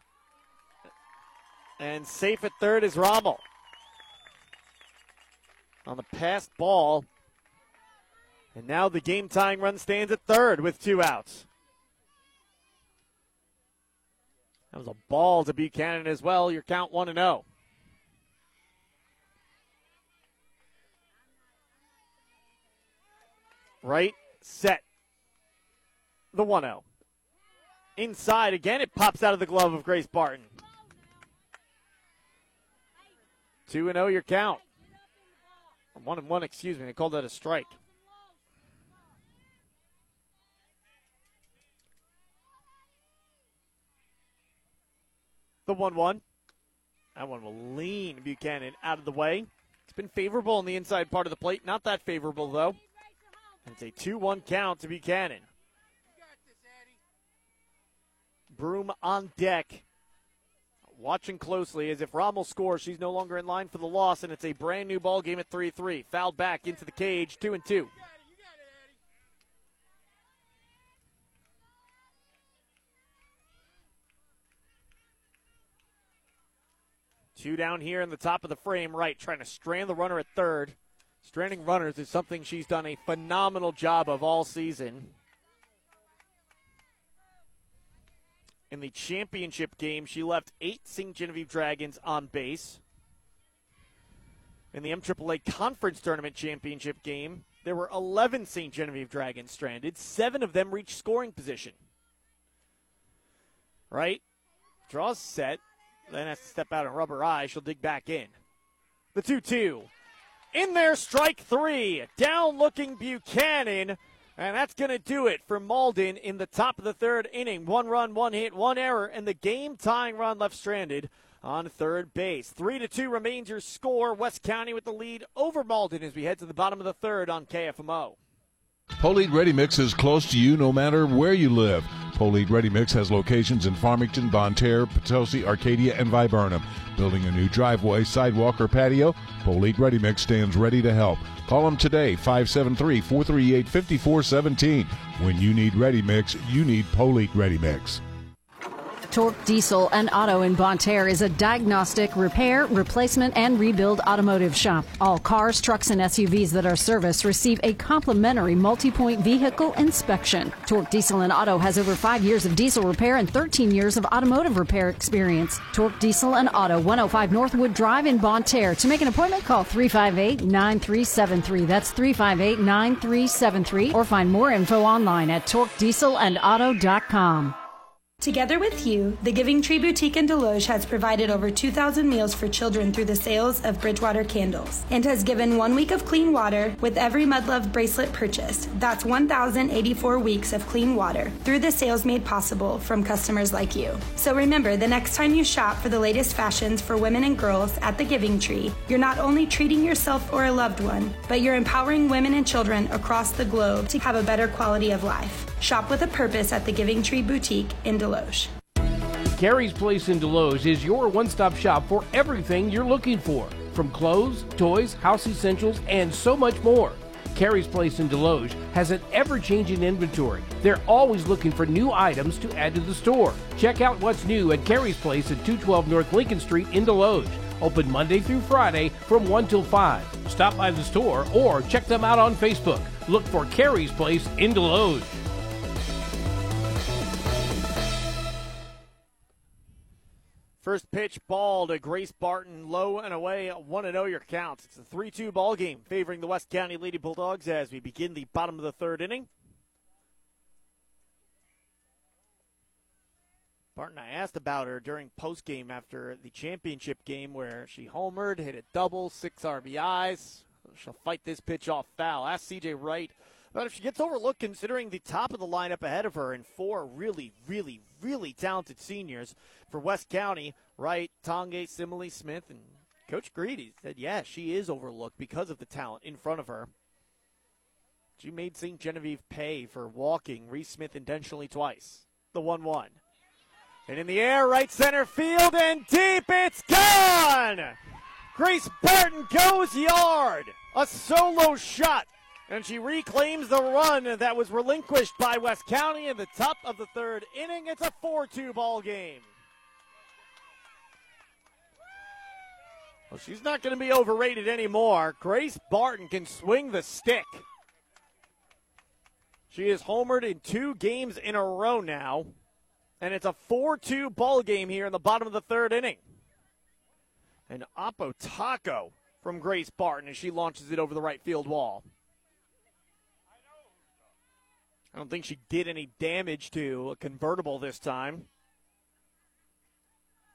And safe at third is Rommel. On the passed ball. And now the game tying run stands at third with two outs. That was a ball to Buchanan as well. Your count 1 and 0. Wright, set. The 1 0. Inside again, it pops out of the glove of Grace Barton. 2 0 your count. 1 and 1, excuse me. They called that a strike. The 1 1. That one will lean Buchanan out of the way. It's been favorable on the inside part of the plate. Not that favorable, though. It's a 2 1 count to Buchanan. Broom on deck. Watching closely as if Rommel scores, she's no longer in line for the loss, and it's a brand new ball game at 3 3. Fouled back into the cage, 2 and 2. Two down here in the top of the frame, Wright, trying to strand the runner at third. Stranding runners is something she's done a phenomenal job of all season. In the championship game, she left eight St. Genevieve Dragons on base. In the MAAA Conference Tournament Championship game, there were 11 St. Genevieve Dragons stranded. Seven of them reached scoring position. Right? Draws set. Then has to step out and rubber eye. She'll dig back in. The 2 2. In there, strike three. Down looking Buchanan and that's going to do it for Malden in the top of the third inning. One run, one hit, one error, and the game tying run left stranded on third base. Three to two remains your score. West County with the lead over Malden as we head to the bottom of the third on KFMO. Polite Ready Mix is close to you no matter where you live. Polite Ready Mix has locations in Farmington, Bonne Terre, Potosi, Arcadia, and Viburnum. Building a new driveway, sidewalk, or patio? Polite Ready Mix stands ready to help. Call them today, 573 438 5417. When you need Ready Mix, you need Polite Ready Mix. Torque Diesel and Auto in Bonne Terre is a diagnostic, repair, replacement, and rebuild automotive shop. All cars, trucks, and SUVs that are serviced receive a complimentary multi point vehicle inspection. Torque Diesel and Auto has over five years of diesel repair and 13 years of automotive repair experience. Torque Diesel and Auto, 105 Northwood Drive in Bonne Terre. To make an appointment, call 358 9373. That's 358 9373. Or find more info online at torquedieselandauto.com. Together with you, the Giving Tree Boutique in Desloge has provided over 2,000 meals for children through the sales of Bridgewater candles and has given one week of clean water with every Mud Love bracelet purchased. That's 1,084 weeks of clean water through the sales made possible from customers like you. So remember, the next time you shop for the latest fashions for women and girls at the Giving Tree, you're not only treating yourself or a loved one, but you're empowering women and children across the globe to have a better quality of life. Shop with a purpose at the Giving Tree Boutique in Desloge. Carrie's Place in Desloge is your one stop shop for everything you're looking for, from clothes, toys, house essentials, and so much more. Carrie's Place in Desloge has an ever changing inventory. They're always looking for new items to add to the store. Check out what's new at Carrie's Place at 212 North Lincoln Street in Desloge. Open Monday through Friday from 1 till 5. Stop by the store or check them out on Facebook. Look for Carrie's Place in Desloge. First pitch ball to Grace Barton, low and away, 1 0 your counts. It's a 3 2 ball game favoring the West County Lady Bulldogs as we begin the bottom of the third inning. Barton, I asked about her during post game after the championship game where she homered, hit a double, six RBIs. She'll fight this pitch off foul. Ask CJ Wright but if she gets overlooked, considering the top of the lineup ahead of her and four really, really, really talented seniors for West County, Wright, Tonge, Simile, Smith, and Coach Greedy said, yeah, she is overlooked because of the talent in front of her. She made St. Genevieve pay for walking Reese Smith intentionally twice. The 1 1. And in the air, right center field, and deep, it's gone! Grace Barton goes yard. A solo shot and she reclaims the run that was relinquished by West County in the top of the third inning. It's a 4 2 ball game. Well, she's not going to be overrated anymore. Grace Barton can swing the stick. She is homered in two games in a row now. And it's a 4 2 ball game here in the bottom of the third inning. And Oppo Taco from Grace Barton as she launches it over the right field wall. I don't think she did any damage to a convertible this time,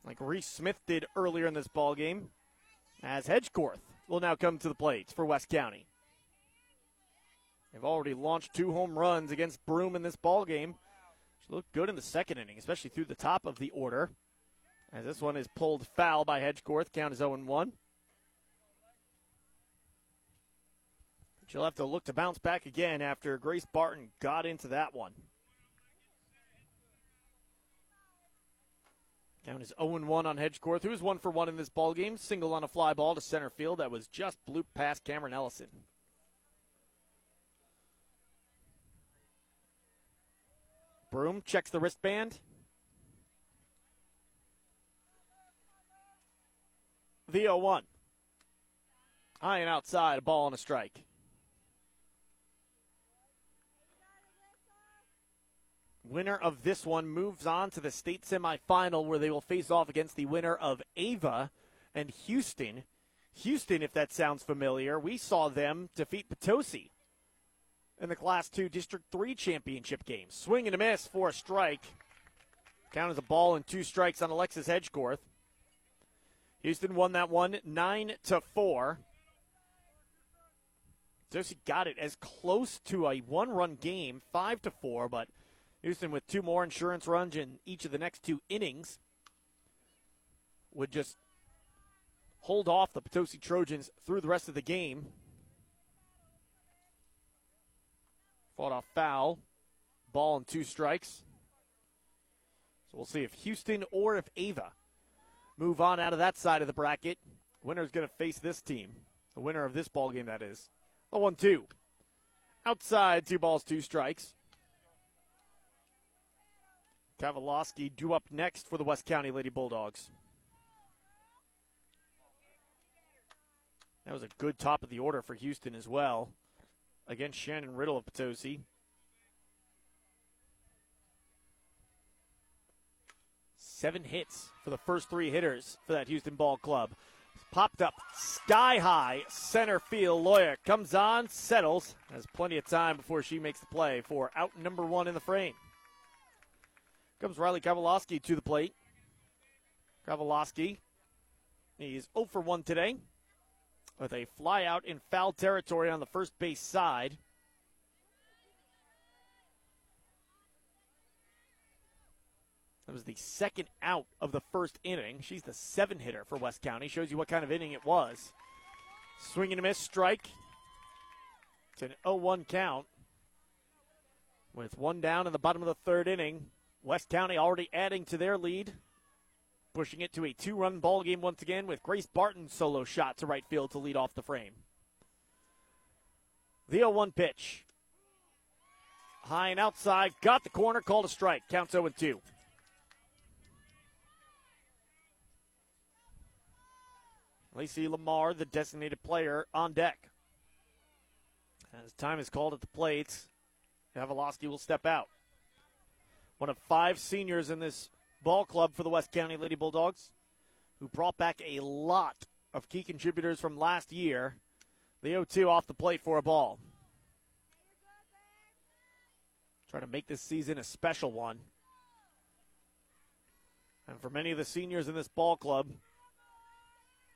like Reese Smith did earlier in this ball game. As Hedgecorth will now come to the plate for West County. They've already launched two home runs against Broom in this ball game. She looked good in the second inning, especially through the top of the order. As this one is pulled foul by Hedgecorth, count is 0 1. She'll have to look to bounce back again after Grace Barton got into that one. Down is 0 1 on Hedgecorth, who is 1 for 1 in this ball game. Single on a fly ball to center field that was just blooped past Cameron Ellison. Broom checks the wristband. The 0 1. High and outside, a ball and a strike. Winner of this one moves on to the state semifinal where they will face off against the winner of Ava and Houston. Houston, if that sounds familiar, we saw them defeat Potosi in the Class 2 District 3 championship game. Swing and a miss for a strike. Count as a ball and two strikes on Alexis Hedgecorth. Houston won that one 9 to 4. Potosi got it as close to a one run game, 5 to 4, but Houston with two more insurance runs in each of the next two innings would just hold off the Potosi Trojans through the rest of the game. Fought off foul, ball and two strikes. So we'll see if Houston or if Ava move on out of that side of the bracket. Winner is going to face this team. The winner of this ball game, that is. The 1 2. Outside, two balls, two strikes. Kavalowski due up next for the West County Lady Bulldogs. That was a good top of the order for Houston as well. Against Shannon Riddle of Potosi. Seven hits for the first three hitters for that Houston Ball Club. Popped up sky high center field. Loya comes on, settles, has plenty of time before she makes the play for out number one in the frame. Comes Riley Kavalowski to the plate. Kavalowski, he's 0 for 1 today with a fly out in foul territory on the first base side. That was the second out of the first inning. She's the seven hitter for West County. Shows you what kind of inning it was. Swing and a miss, strike. It's an 0 1 count. With one down in the bottom of the third inning, West County already adding to their lead, pushing it to a two run ball game once again with Grace Barton's solo shot to right field to lead off the frame. The 0 1 pitch. High and outside, got the corner, called a strike. Counts 0 2. Lacey Lamar, the designated player, on deck. As time is called at the plate, Kavalowski will step out. One of five seniors in this ball club for the West County Lady Bulldogs, who brought back a lot of key contributors from last year. The 0 2 off the plate for a ball. Trying to make this season a special one. And for many of the seniors in this ball club,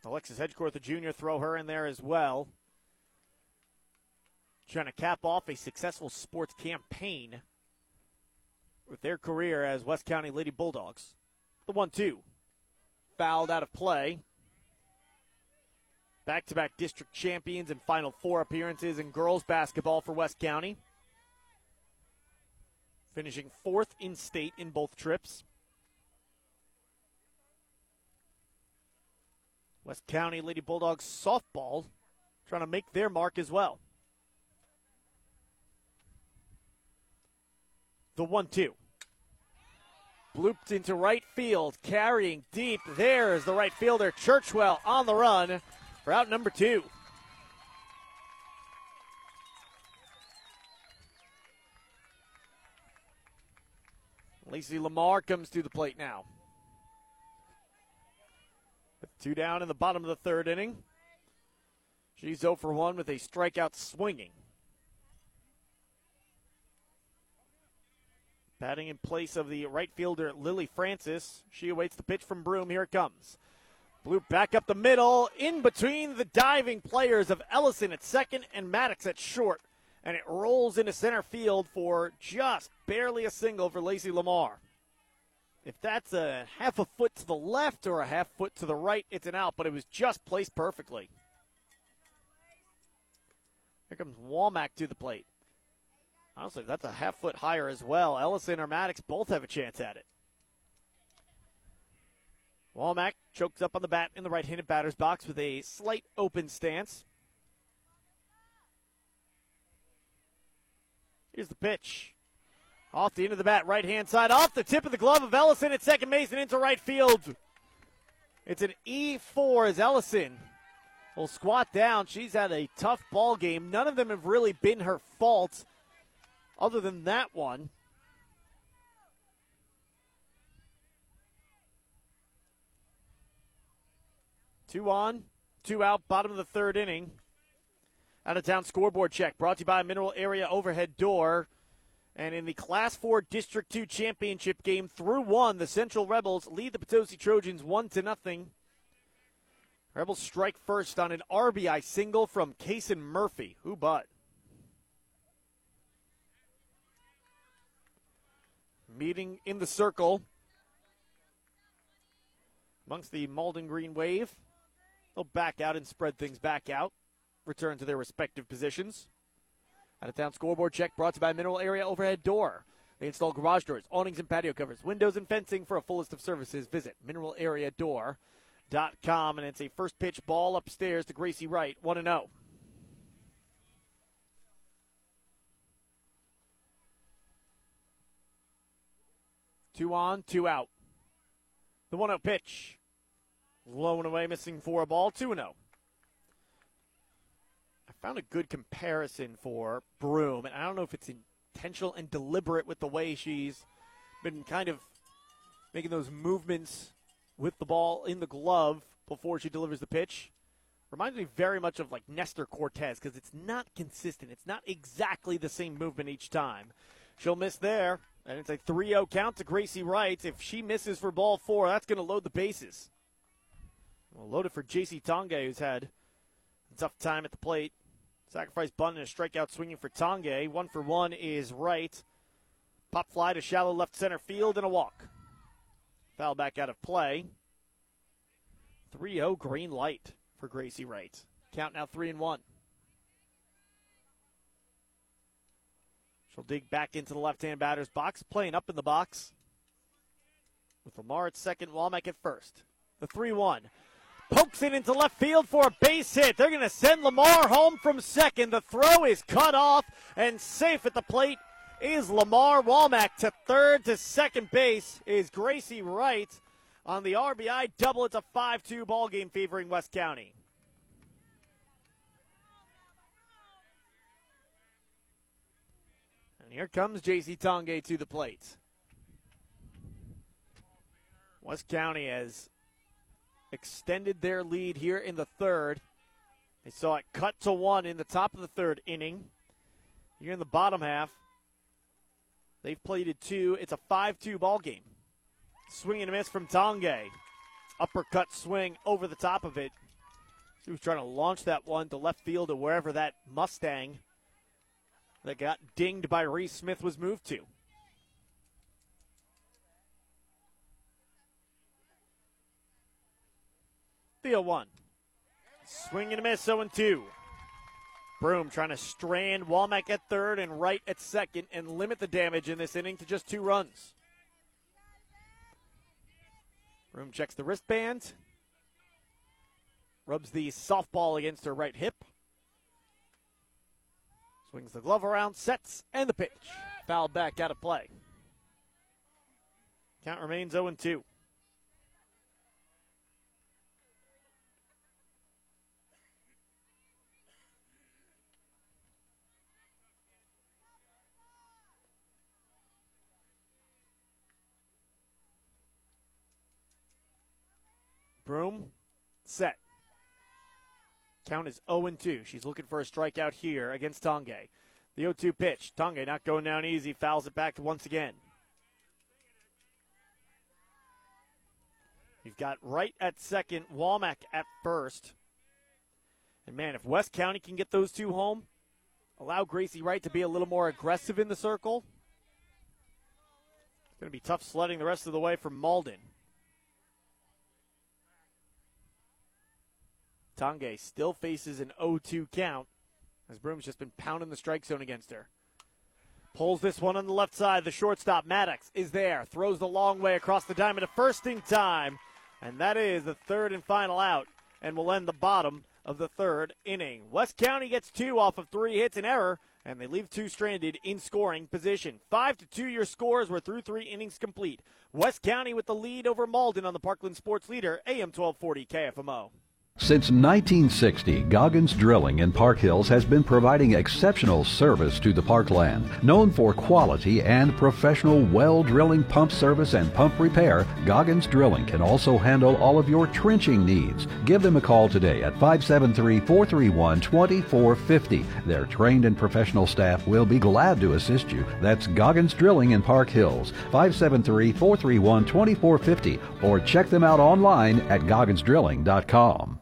Alexis Hedgecorth, the junior, throw her in there as well. Trying to cap off a successful sports campaign with their career as West County Lady Bulldogs. The 1 2. Fouled out of play. Back to back district champions and Final Four appearances in girls basketball for West County. Finishing fourth in state in both trips. West County Lady Bulldogs softball trying to make their mark as well. The 1 2. Blooped into right field, carrying deep. There is the right fielder, Churchwell, on the run for out number two. Lacey Lamar comes to the plate now. Two down in the bottom of the third inning. She's 0 for 1 with a strikeout swinging. Batting in place of the right fielder Lily Francis. She awaits the pitch from Broom. Here it comes. Blue back up the middle, in between the diving players of Ellison at second and Maddox at short. And it rolls into center field for just barely a single for Lacey Lamar. If that's a half a foot to the left or a half foot to the right, it's an out, but it was just placed perfectly. Here comes Walmack to the plate. Honestly, that's a half foot higher as well. Ellison or Maddox both have a chance at it. Walmack chokes up on the bat in the right handed batter's box with a slight open stance. Here's the pitch. Off the end of the bat, right hand side, off the tip of the glove of Ellison at second base and into right field. It's an E4 as Ellison will squat down. She's had a tough ball game. None of them have really been her fault, other than that one. Two on, two out, bottom of the third inning. Out of town scoreboard check brought to you by Mineral Area Overhead Door. And in the Class 4 District 2 championship game through one, the Central Rebels lead the Potosi Trojans 1 to nothing. Rebels strike first on an RBI single from Kason Murphy. Who but? Meeting in the circle amongst the Malden Green Wave. They'll back out and spread things back out, return to their respective positions. Out of town scoreboard check brought to you by Mineral Area Overhead Door. They install garage doors, awnings, and patio covers, windows, and fencing. For a full list of services, visit mineralareadoor.com. And it's a first pitch ball upstairs to Gracie Wright, 1 0. Two on, two out. The 1 0 pitch. Low and away, missing for a ball, 2 0. I found a good comparison for Broom, and I don't know if it's intentional and deliberate with the way she's been kind of making those movements with the ball in the glove before she delivers the pitch. Reminds me very much of like Nestor Cortes because it's not consistent. It's not exactly the same movement each time. She'll miss there. And it's a 3 0 count to Gracie Wright. If she misses for ball four, that's going to load the bases. Well, loaded for JC Tonge, who's had a tough time at the plate. Sacrifice bunt and a strikeout swinging for Tonge. One for one is right. Pop fly to shallow left center field and a walk. Foul back out of play. 3 0 green light for Gracie Wright. Count now 3 and 1. She'll dig back into the left hand batter's box, playing up in the box. With Lamar at second, Womack at first. The 3 1. Pokes it into left field for a base hit. They're going to send Lamar home from second. The throw is cut off, and safe at the plate is Lamar Womack To third to second base is Gracie Wright on the RBI double. It's a 5 2 ball game favoring West County. Here comes JC Tonge to the plate. West County has extended their lead here in the third. They saw it cut to one in the top of the third inning. Here in the bottom half, they've played two. It's a 5 2 ball game. Swing and a miss from Tonge. Uppercut swing over the top of it. He was trying to launch that one to left field or wherever that Mustang that got dinged by Reese Smith was moved to. The 1. Swing and a miss, 0 2. Broom trying to strand Womack at third and Wright at second and limit the damage in this inning to just two runs. Broom checks the wristband, rubs the softball against her right hip, swings the glove around, sets, and the pitch. Foul back out of play. Count remains 0 2. Broom, set. Count is 0 2. She's looking for a strikeout here against Tonge. The 0 2 pitch. Tonge not going down easy, fouls it back once again. You've got Wright at second, Womack at first. And man, if West County can get those two home, allow Gracie Wright to be a little more aggressive in the circle, it's going to be tough sledding the rest of the way from Malden. Tonge still faces an 0-2 count as Broom's just been pounding the strike zone against her. Pulls this one on the left side. The shortstop, Maddox, is there. Throws the long way across the diamond to first in time. And that is the third and final out and will end the bottom of the third inning. West County gets two off of three hits and error, and they leave two stranded in scoring position. Five to two your scores were through three innings complete. West County with the lead over Malden on the Parkland Sports Leader, AM 1240 KFMO. Since 1960, Goggins Drilling in Park Hills has been providing exceptional service to the parkland. Known for quality and professional well drilling pump service and pump repair, Goggins Drilling can also handle all of your trenching needs. Give them a call today at 573 431 2450. Their trained and professional staff will be glad to assist you. That's Goggins Drilling in Park Hills, 573 431 2450, or check them out online at gogginsdrilling.com.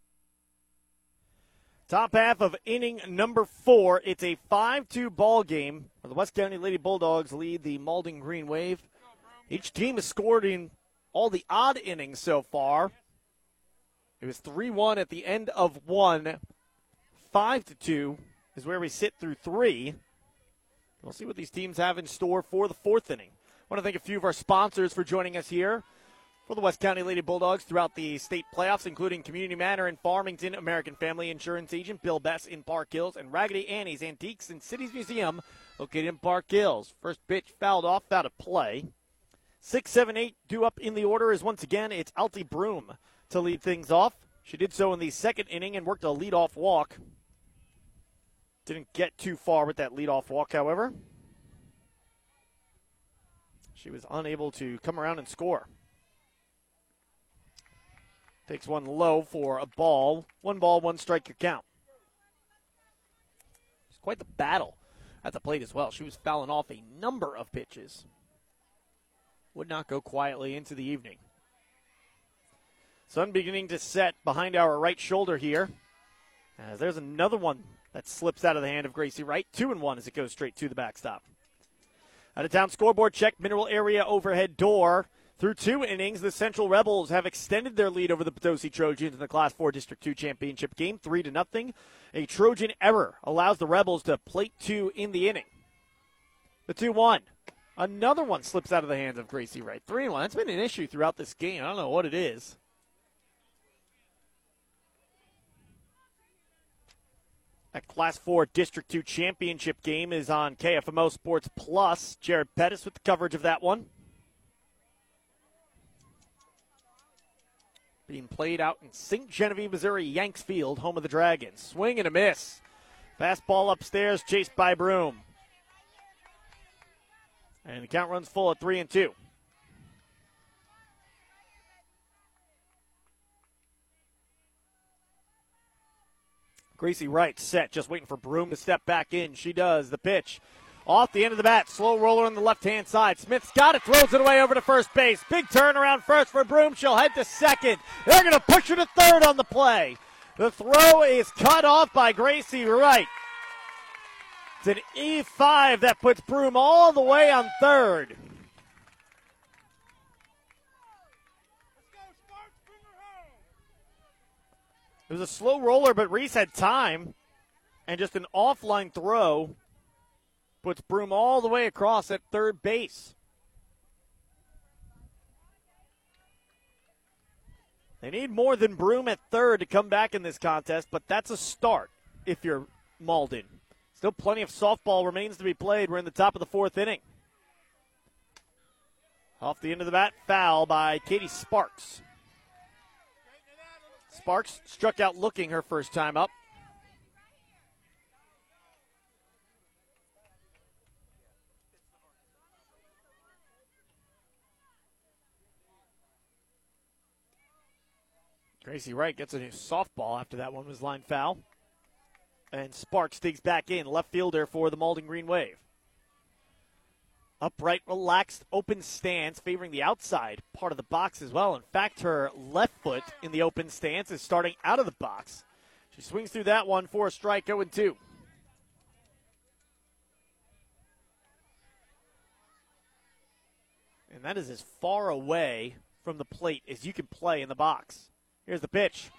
Top half of inning number four. It's a 5 2 ball game where the West County Lady Bulldogs lead the Malden Green Wave. Each team has scored in all the odd innings so far. It was 3 1 at the end of one. 5 to 2 is where we sit through three. We'll see what these teams have in store for the fourth inning. I want to thank a few of our sponsors for joining us here for the West County Lady Bulldogs throughout the state playoffs, including Community Manor in Farmington, American Family Insurance Agent Bill Bess in Park Hills, and Raggedy Annie's Antiques and Cities Museum located in Park Hills. First pitch fouled off out of play. Six, seven, eight due up in the order is once again it's Alti Broom to lead things off. She did so in the second inning and worked a leadoff walk. Didn't get too far with that leadoff walk, however. She was unable to come around and score. Takes one low for a ball. One ball, one strike, your count. It's quite the battle at the plate as well. She was fouling off a number of pitches. Would not go quietly into the evening. Sun beginning to set behind our right shoulder here. As there's another one that slips out of the hand of Gracie Wright. Two and one as it goes straight to the backstop. Out of town scoreboard check, mineral area overhead door. Through two innings, the Central Rebels have extended their lead over the Potosi Trojans in the Class 4 District 2 championship game, 3 to nothing. A Trojan error allows the Rebels to plate two in the inning. The 2 1. Another one slips out of the hands of Gracie Wright. 3 1. That's been an issue throughout this game. I don't know what it is. That Class 4 District 2 championship game is on KFMO Sports Plus. Jared Pettis with the coverage of that one. Being played out in St. Genevieve, Missouri, Yanks Field, home of the Dragons. Swing and a miss. Fastball upstairs, chased by Broom. And the count runs full at three and two. Gracie Wright set, just waiting for Broom to step back in. She does. The pitch off the end of the bat. Slow roller on the left hand side. Smith's got it, throws it away over to first base. Big turnaround first for Broom. She'll head to second. They're going to push her to third on the play. The throw is cut off by Gracie Wright. It's an E5 that puts Broom all the way on third. It was a slow roller, but Reese had time and just an offline throw puts Broom all the way across at third base. They need more than Broom at third to come back in this contest, but that's a start if you're Malden. Still plenty of softball remains to be played. We're in the top of the fourth inning. Off the end of the bat, foul by Katie Sparks. Sparks struck out looking her first time up. Gracie Wright gets a new softball after that one was line foul. And Sparks digs back in, left fielder for the Malden Green Wave. Upright, relaxed, open stance, favoring the outside part of the box as well. In fact, her left foot in the open stance is starting out of the box. She swings through that one for a strike, 0 2. And that is as far away from the plate as you can play in the box. Here's the pitch.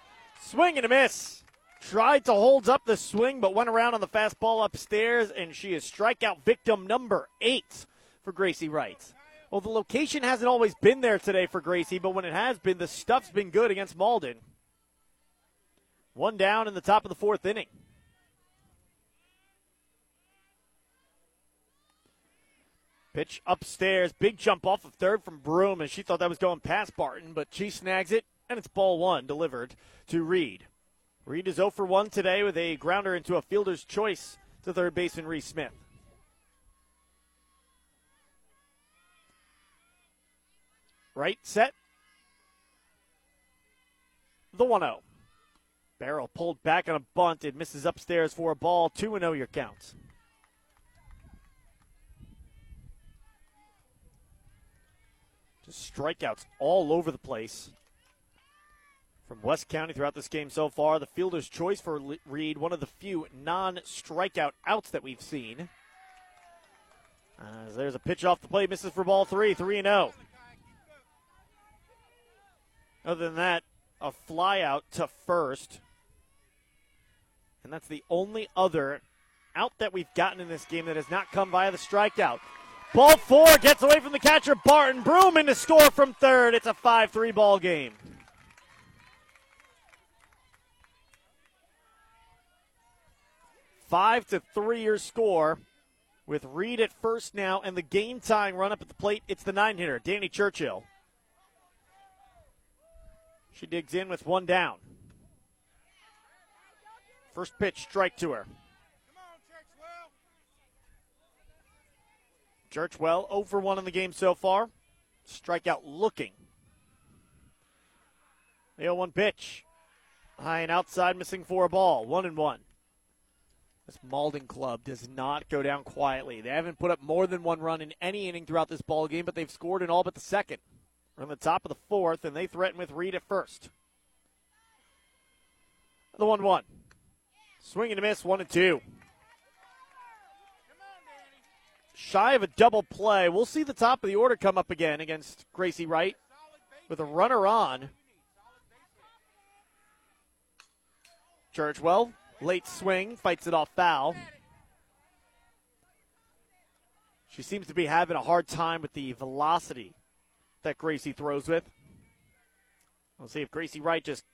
Swing and a miss. tried to hold up the swing, but went around on the fastball upstairs, and she is strikeout victim number eight for Gracie Wright. Well, the location hasn't always been there today for Gracie, but when it has been, the stuff's been good against Malden. One down in the top of the fourth inning. Pitch upstairs, big jump off of third from Broom, and she thought that was going past Barton, but she snags it, and it's ball one delivered to Reed. Reed is 0 for 1 today with a grounder into a fielder's choice to third baseman Reese Smith. Right, set. The 1 0. Barrel pulled back on a bunt. It misses upstairs for a ball. 2 0 your counts. Just strikeouts all over the place from West County throughout this game so far. The fielder's choice for Reed, one of the few non strikeout outs that we've seen. As there's a pitch off the plate, misses for ball three, 3 and 0. Other than that, a fly out to first. And that's the only other out that we've gotten in this game that has not come via the strikeout. Ball four gets away from the catcher Barton. Broom in to score from third. It's a 5 3 ball game. Five to three your score with Reed at first now and the game tying run up at the plate. It's the nine hitter, Danny Churchwell. She digs in with one down. First pitch, strike to her. Churchwell over 1 in the game so far. Strikeout looking. The 0 1 pitch. High and outside, missing for a ball. 1 and 1. This Malden club does not go down quietly. They haven't put up more than one run in any inning throughout this ball game, but they've scored in all but the second. We're on the top of the fourth, and they threaten with Reed at first. The 1 1. Swing and a miss, 1 and 2. Shy of a double play. We'll see the top of the order come up again against Gracie Wright with a runner on. Churchwell, late swing, fights it off foul. She seems to be having a hard time with the velocity that Gracie throws with. We'll see if Gracie Wright just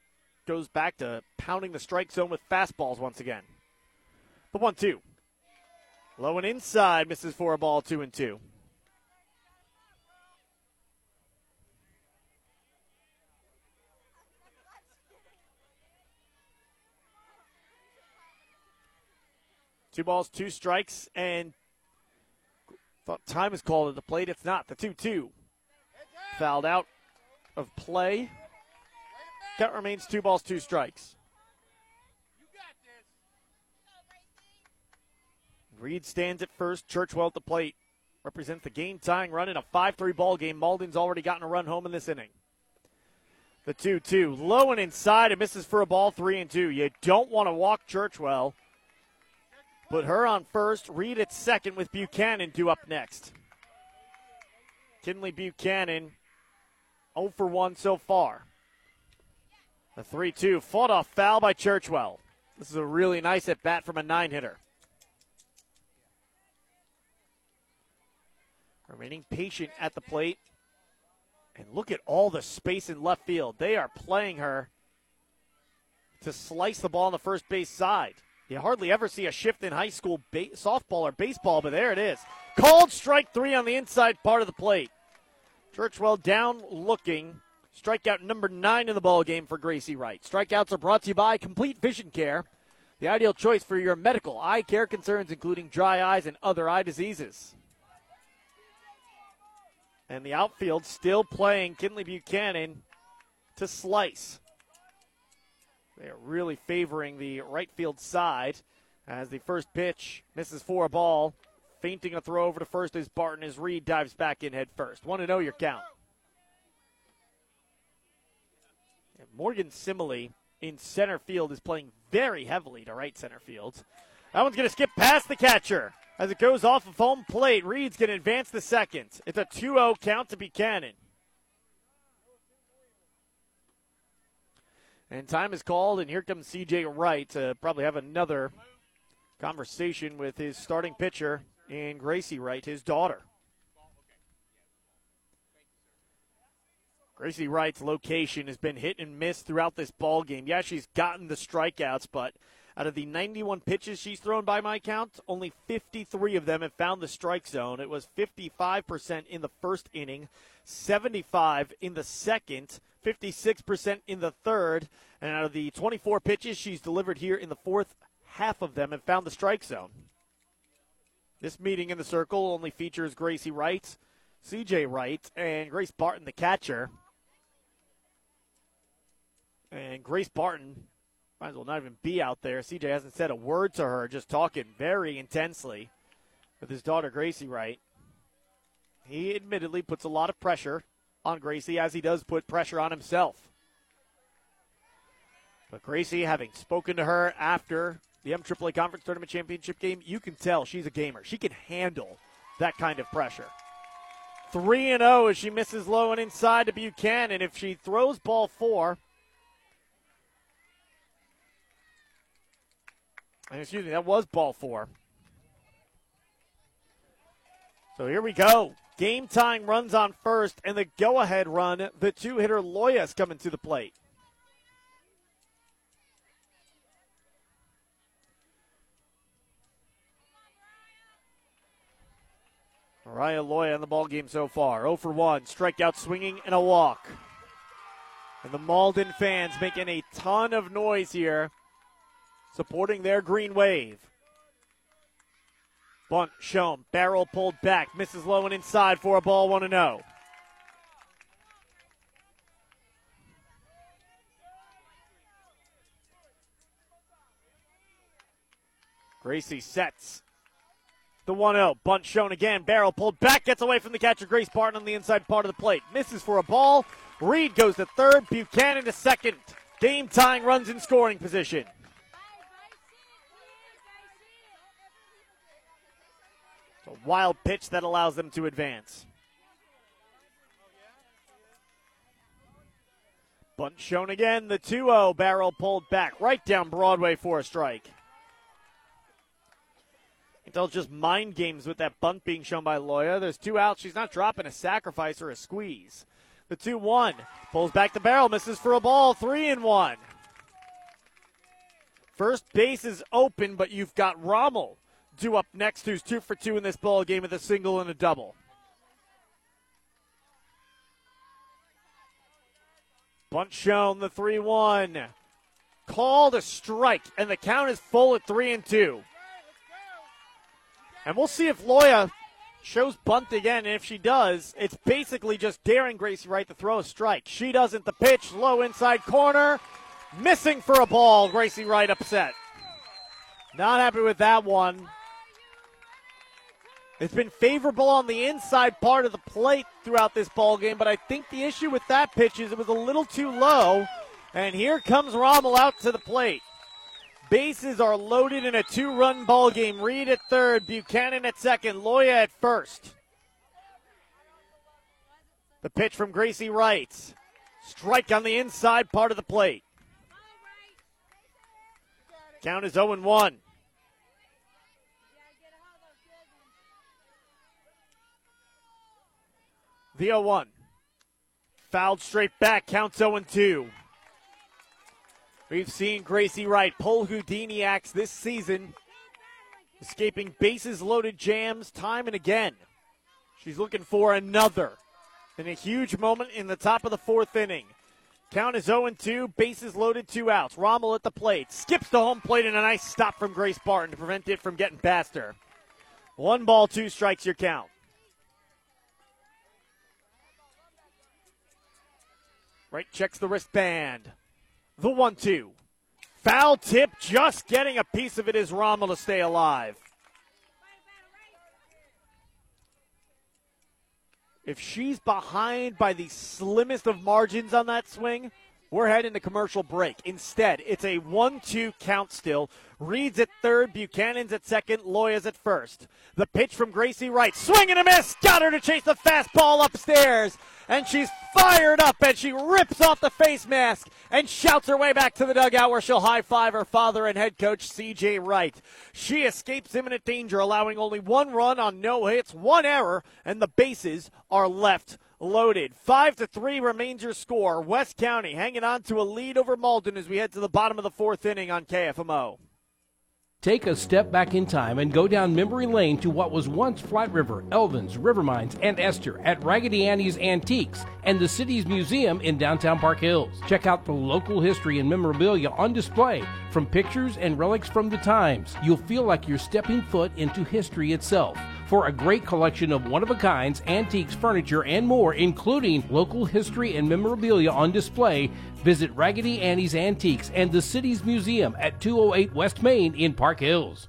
goes back to pounding the strike zone with fastballs once again. The one two. Low and inside, misses for a ball, two and two. Two balls, two strikes, and time is called at the plate. It's not. The 2 2. Fouled out of play. Count remains two balls, two strikes. Reed stands at first. Churchwell at the plate. Represents the game tying run in a 5 3 ball game. Malden's already gotten a run home in this inning. The 2 2. Low and inside. It misses for a ball 3 and 2. You don't want to walk Churchwell. Put her on first. Reed at second with Buchanan due up next. Kinley Buchanan 0 for 1 so far. The 3 2 fought off foul by Churchwell. This is a really nice at bat from a nine hitter. Remaining patient at the plate. And look at all the space in left field. They are playing her to slice the ball on the first base side. You hardly ever see a shift in high school ba- softball or baseball, but there it is. Called strike three on the inside part of the plate. Churchwell down looking. Strikeout number nine in the ball game for Gracie Wright. Strikeouts are brought to you by Complete Vision Care, the ideal choice for your medical eye care concerns, including dry eyes and other eye diseases. And the outfield still playing Kinley Buchanan to slice. They are really favoring the right field side as the first pitch misses for a ball. Feinting a throw over to first as Barton as Reed dives back in head first. To know oh your count. And Morgan Simile in center field is playing very heavily to right center field. That one's going to skip past the catcher as it goes off of home plate. Reed's going to advance the second. It's a 2 0 count to Buchanan. And time is called, and here comes CJ Wright to probably have another conversation with his starting pitcher and Gracie Wright, his daughter. Gracie Wright's location has been hit and miss throughout this ball game. Yeah, she's gotten the strikeouts, but out of the 91 pitches she's thrown by my count, only 53 of them have found the strike zone. It was 55% in the first inning, 75 in the second, 56% in the third, and out of the 24 pitches she's delivered here in the fourth, half of them have found the strike zone. This meeting in the circle only features Gracie Wright, CJ Wright, and Grace Barton, the catcher. And Grace Barton might as well not even be out there. CJ hasn't said a word to her, just talking very intensely with his daughter, Gracie Wright. He admittedly puts a lot of pressure on Gracie, as he does put pressure on himself. But Gracie, having spoken to her after the MAAA Conference Tournament Championship game, you can tell she's a gamer. She can handle that kind of pressure. 3 and 0 as she misses low and inside to Buchanan. If she throws ball four, excuse me, that was ball four. So here we go. Game time runs on first, and the go ahead run, the two hitter Loya's coming to the plate. Mariah Loya in the ball game so far. 0 for 1, strikeout swinging and a walk. And the Malden fans making a ton of noise here supporting their green wave. Bunt shown, barrel pulled back, misses low and inside for a ball 1 0. Gracie sets the 1 0. Bunt shown again. Barrel pulled back. Gets away from the catcher, Grace Barton, on the inside part of the plate. Misses for a ball. Reed goes to third. Buchanan to second. Game tying runs in scoring position. A wild pitch that allows them to advance. Bunt shown again. The 2 0 barrel pulled back right down Broadway for a strike. It's all just mind games with that bunt being shown by Loya. There's two outs. She's not dropping a sacrifice or a squeeze. The 2 1 pulls back the barrel, misses for a ball. 3 and 1. First base is open, but you've got Rommel due up next, who's two for two in this ball game with a single and a double. Bunt shown the 3 1. Called a strike, and the count is full at 3 and 2. And we'll see if Loya shows bunt again. And if she does, it's basically just daring Gracie Wright to throw a strike. She doesn't. The pitch, low inside corner, missing for a ball. Gracie Wright upset. Not happy with that one. It's been favorable on the inside part of the plate throughout this ball game, but I think the issue with that pitch is it was a little too low. And here comes Rommel out to the plate. Bases are loaded in a two run ball game. Reed at third, Buchanan at second, Loya at first. The pitch from Gracie Wright. Strike on the inside part of the plate. Count is 0 1. The 0 1. Fouled straight back, counts 0 2. We've seen Gracie Wright pull Houdini acts this season, escaping bases loaded jams time and again. She's looking for another in a huge moment in the top of the fourth inning. Count is 0 2, bases loaded, two outs. Rommel at the plate, skips the home plate, and a nice stop from Grace Barton to prevent it from getting past her. One ball, two strikes, your count. Right checks the wristband. The one two. Foul tip, just getting a piece of it is Rommel to stay alive. If she's behind by the slimmest of margins on that swing, we're heading to commercial break. Instead, it's a 1 2 count still. Reed's at third, Buchanan's at second, Loya's at first. The pitch from Gracie Wright. Swing and a miss. Got her to chase the fastball upstairs. and she's fired up and she rips off the face mask and shouts her way back to the dugout where she'll high five her father and head coach CJ Wright. She escapes imminent danger, allowing only one run on no hits, one error, and the bases are left loaded. Five to three remains your score. West County hanging on to a lead over Malden as we head to the bottom of the fourth inning on KFMO. Take a step back in time and go down memory lane to what was once Flat River, Elvins, River Mines, and Esther at Raggedy Annie's Antiques and the city's museum in downtown Park Hills. Check out the local history and memorabilia on display from pictures and relics from the times. You'll feel like you're stepping foot into history itself for a great collection of one of a kinds, antiques, furniture, and more, including local history and memorabilia on display. Visit Raggedy Annie's Antiques and the city's museum at 208 West Main in Park Hills.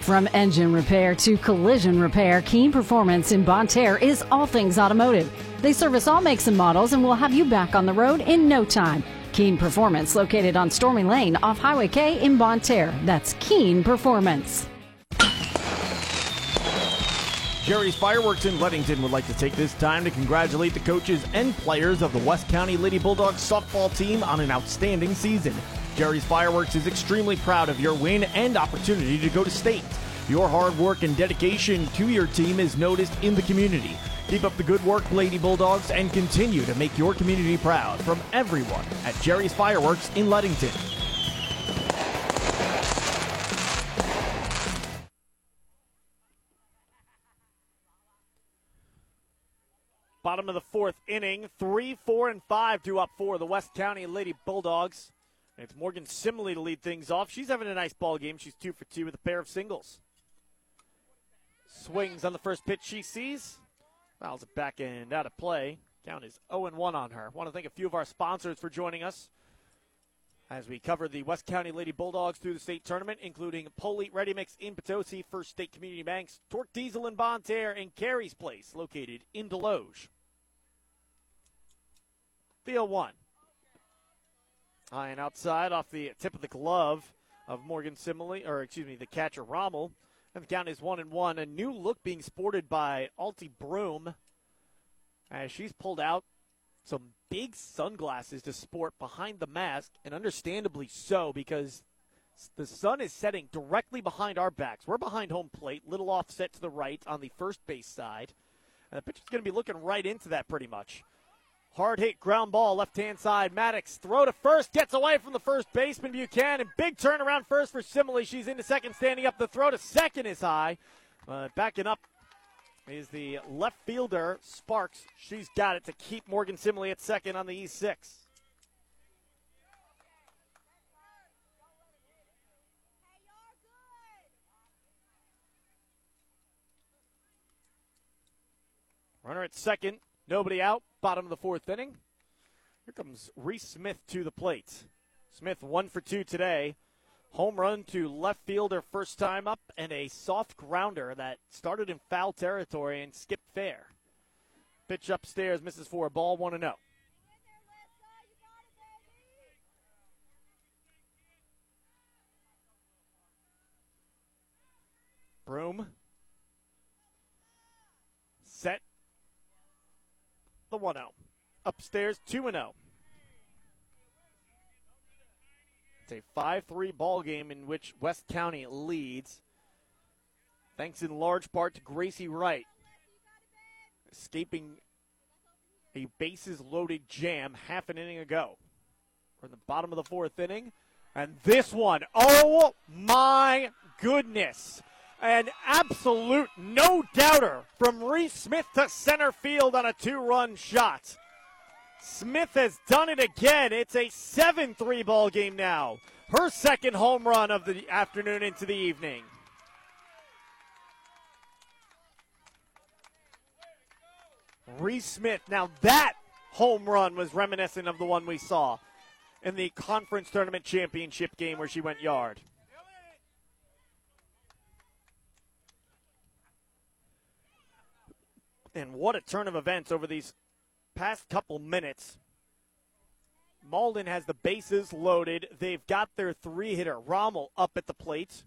From engine repair to collision repair, Keen Performance in Bonne Terre is all things automotive. They service all makes and models and will have you back on the road in no time. Keen Performance, located on Stormy Lane off Highway K in Bonne Terre. That's Keen Performance. Jerry's Fireworks in Leadington would like to take this time to congratulate the coaches and players of the West County Lady Bulldogs softball team on an outstanding season. Jerry's Fireworks is extremely proud of your win and opportunity to go to state. Your hard work and dedication to your team is noticed in the community. Keep up the good work, Lady Bulldogs, and continue to make your community proud from everyone at Jerry's Fireworks in Leadington. Bottom of the fourth inning, three, four, and five to up for the West County Lady Bulldogs. And it's Morgan Simley to lead things off. She's having a nice ball game. She's two for two with a pair of singles. Swings on the first pitch she sees. Fouls it back and out of play. Count is 0 1 on her. Want to thank a few of our sponsors for joining us as we cover the West County Lady Bulldogs through the state tournament, including Polite Ready Mix in Potosi, First State Community Banks, Torque Diesel in Bonne Terre, and Carey's Place, located in Desloge. The 0 1. High and outside off the tip of the glove of Morgan Simile, or excuse me, the catcher Rommel. And the count is one and one. A new look being sported by Alti Broom as she's pulled out some big sunglasses to sport behind the mask, and understandably so because the sun is setting directly behind our backs. We're behind home plate, little offset to the right on the first base side. And the pitcher's going to be looking right into that pretty much. Hard hit ground ball, left hand side. Maddox throw to first, gets away from the first baseman Buchanan. Big turn around first for Simile. She's into second, standing up. The throw to second is high. Uh, backing up is the left fielder Sparks. She's got it to keep Morgan Simile at second on the E6. Runner at second, nobody out. Bottom of the fourth inning. Here comes Reese Smith to the plate. Smith one for two today. Home run to left fielder first time up, and a soft grounder that started in foul territory and skipped fair. Pitch upstairs, misses for a ball, 1 0. Broom. Set. The 1 0. Upstairs, 2 0. It's a 5 3 ball game in which West County leads, thanks in large part to Gracie Wright escaping a bases loaded jam half an inning ago. We're in the bottom of the fourth inning. And this one, oh my goodness. An absolute no doubter from Reese Smith to center field on a two run shot. Smith has done it again. It's a 7 3 ball game now. Her second home run of the afternoon into the evening. Reese Smith. Now that home run was reminiscent of the one we saw in the conference tournament championship game where she went yard. And what a turn of events over these past couple minutes. Malden has the bases loaded. They've got their three hitter, Rommel, up at the plate.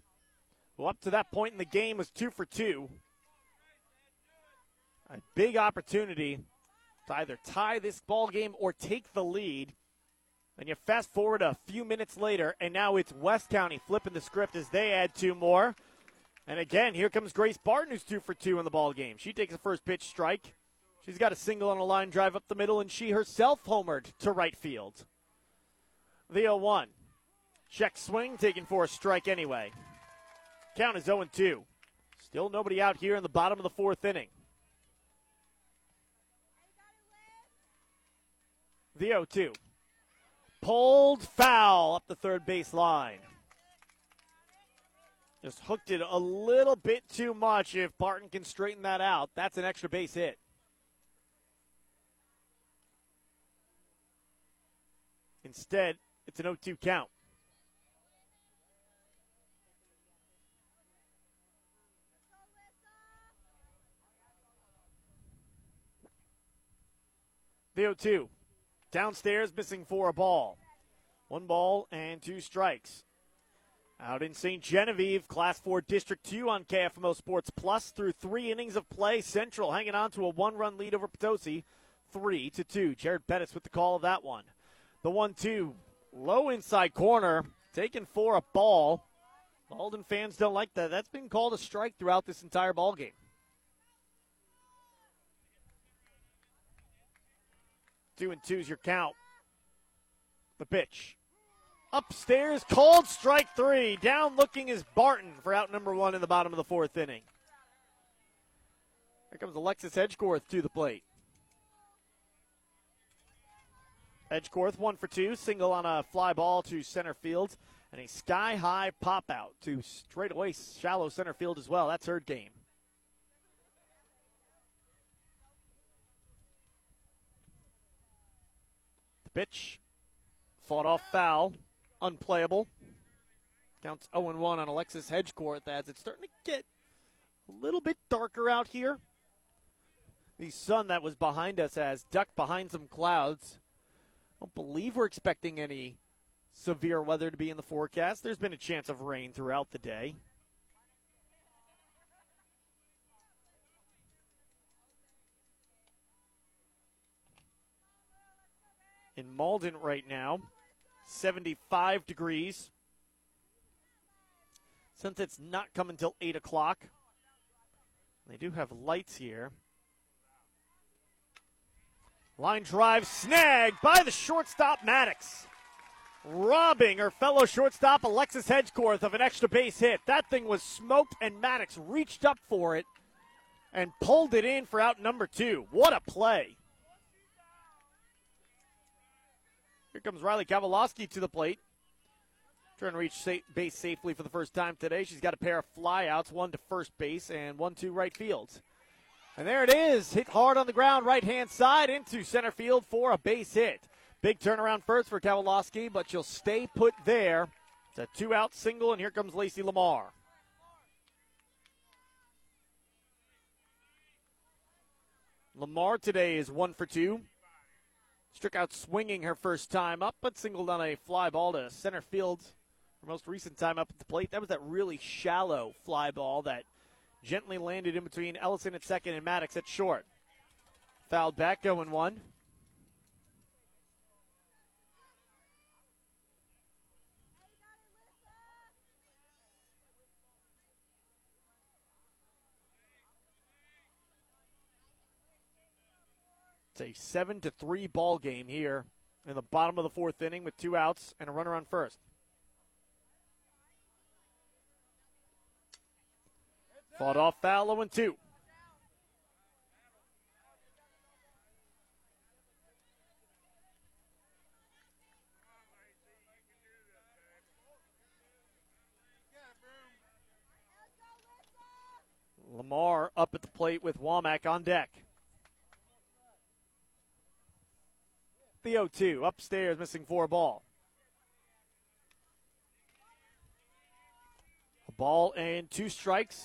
Well, up to that point in the game was two for two. A big opportunity to either tie this ball game or take the lead. And you fast forward a few minutes later, and now it's West County flipping the script as they add two more. And again, here comes Grace Barton, who's two for two in the ball game. She takes the first pitch strike. She's got a single on a line drive up the middle, and she herself homered to right field. The 0 1. Check swing, taken for a strike anyway. Count is 0 2. Still nobody out here in the bottom of the fourth inning. The 0 2. Pulled foul up the third base line. Just hooked it a little bit too much. If Barton can straighten that out, that's an extra base hit. Instead, it's an 0 2 count. The 0 2. Downstairs, missing for a ball. One ball and two strikes. Out in St. Genevieve, Class 4 District 2 on KFMO Sports Plus through three innings of play. Central hanging on to a one run lead over Potosi, 3 to 2. Jared Bettis with the call of that one. The 1 2, low inside corner, taken for a ball. Malden fans don't like that. That's been called a strike throughout this entire ball game. Two and two's your count. The pitch. Upstairs, cold strike three. Down looking is Barton for out number one in the bottom of the fourth inning. Here comes Alexis Edgeworth to the plate. Edgeworth one for two, single on a fly ball to center field, and a sky high pop out to straightaway shallow center field as well. That's her game. The pitch fought off foul unplayable. Counts 0 1 on Alexis Hedgecourt as it's starting to get a little bit darker out here. The sun that was behind us has ducked behind some clouds. I don't believe we're expecting any severe weather to be in the forecast. There's been a chance of rain throughout the day. In Malden right now, 75 degrees. Since it's not coming until 8 o'clock, they do have lights here. Line drive snagged by the shortstop Maddox. Robbing her fellow shortstop Alexis Edgeworth of an extra base hit. That thing was smoked, and Maddox reached up for it and pulled it in for out number two. What a play! Here comes Riley Kavalowski to the plate. Trying to reach base safely for the first time today. She's got a pair of flyouts, one to first base and one to right field. And there it is, hit hard on the ground, right hand side into center field for a base hit. Big turnaround first for Kavalowski, but she'll stay put there. It's a two out single, and here comes Lacey Lamar. Lamar today is one for two. Struck out swinging her first time up, but singled on a fly ball to center field. Her most recent time up at the plate, that was that really shallow fly ball that gently landed in between Ellison at second and Maddox at short. Fouled back, oh going one. It's a seven to three ball game here in the bottom of the fourth inning with two outs and a runner on first. Fought off foul 0 and 2. Lamar up at the plate with Womack on deck. The 0 2. Upstairs, missing for a ball. A ball and two strikes.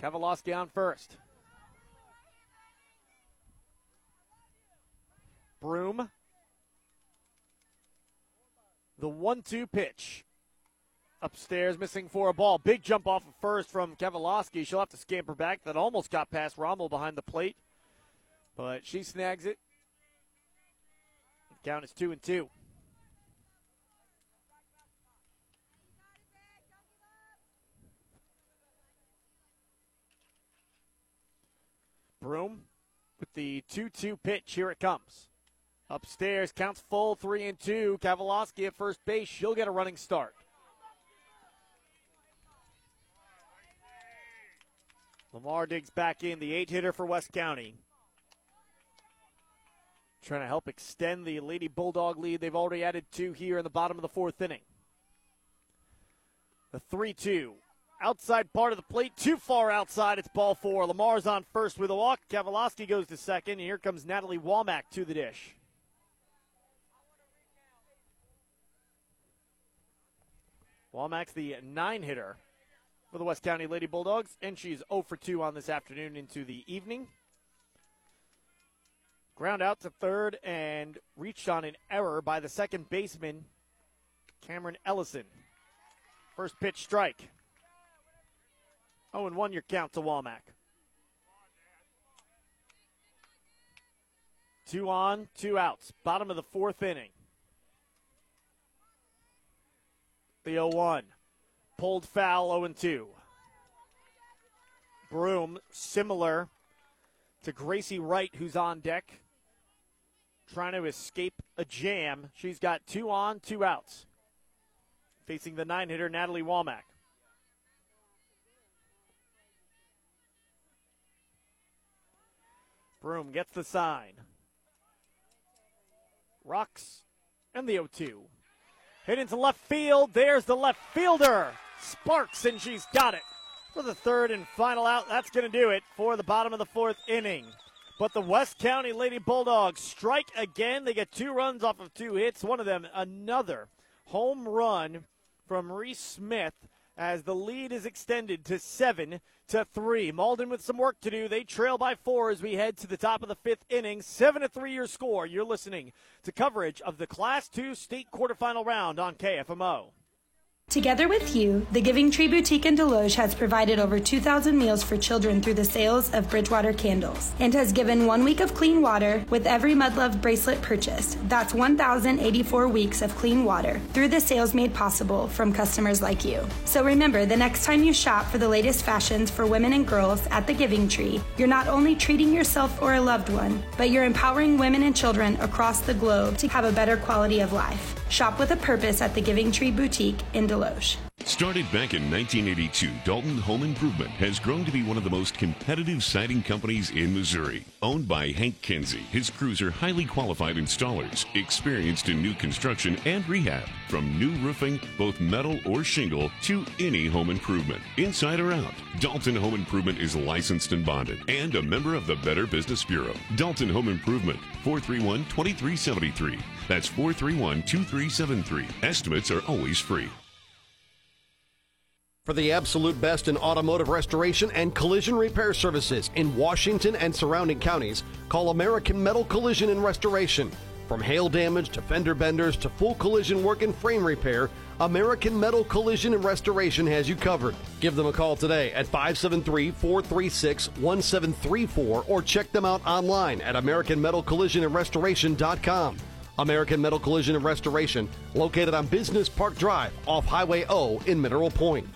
Kavaloski on first. Broom. The 1 2 pitch. Upstairs, missing for a ball. Big jump off of first from Kavaloski. She'll have to scamper back. That almost got past Rommel behind the plate. But she snags it. Count is 2 and 2. Broom with the 2 2 pitch. Here it comes. Upstairs, counts full, 3 and 2. Kavaloski at first base. She'll get a running start. Lamar digs back in, the eight hitter for West County. Trying to help extend the Lady Bulldog lead. They've already added two here in the bottom of the fourth inning. The 3 2 outside part of the plate, too far outside. It's ball four. Lamar's on first with a walk. Kavaloski goes to second, and here comes Natalie Womack to the dish. Womack's the nine hitter for the West County Lady Bulldogs, and she's 0 for 2 on this afternoon into the evening. Ground out to third and reached on an error by the second baseman, Cameron Ellison. First pitch strike. 0 and 1 your count to Womack. Two on, two outs. Bottom of the fourth inning. The 0 1. Pulled foul 0 and 2. Broom, similar to Gracie Wright, who's on deck, trying to escape a jam. She's got two on, two outs. Facing the nine hitter, Natalie Womack. Broom gets the sign. Rocks and the 0 2. Hit into left field. There's the left fielder. Sparks, and she's got it for the third and final out. That's going to do it for the bottom of the fourth inning. But the West County Lady Bulldogs strike again. They get two runs off of two hits. One of them, another home run from Reese Smith as the lead is extended to seven to three. Malden with some work to do. They trail by four as we head to the top of the fifth inning. Seven to three your score. You're listening to coverage of the Class Two state quarterfinal round on KFMO. Together with you, the Giving Tree Boutique in Desloge has provided over 2,000 meals for children through the sales of Bridgewater candles and has given one week of clean water with every Mud Love bracelet purchased. That's 1,084 weeks of clean water through the sales made possible from customers like you. So remember, the next time you shop for the latest fashions for women and girls at the Giving Tree, you're not only treating yourself or a loved one, but you're empowering women and children across the globe to have a better quality of life. Shop with a purpose at the Giving Tree Boutique in Desloge. Started back in 1982, Dalton Home Improvement has grown to be one of the most competitive siding companies in Missouri. Owned by Hank Kinsey, his crews are highly qualified installers, experienced in new construction and rehab. From new roofing, both metal or shingle, to any home improvement, inside or out. Dalton Home Improvement is licensed and bonded and a member of the Better Business Bureau. Dalton Home Improvement, 431 2373. That's 431 2373. Estimates are always free. For the absolute best in automotive restoration and collision repair services in Washington and surrounding counties, call American Metal Collision and Restoration. From hail damage to fender benders to full collision work and frame repair, American Metal Collision and Restoration has you covered. Give them a call today at 573 436 1734 or check them out online at AmericanMetalCollisionandRestoration.com. American Metal Collision and Restoration, located on Business Park Drive off Highway O in Mineral Point.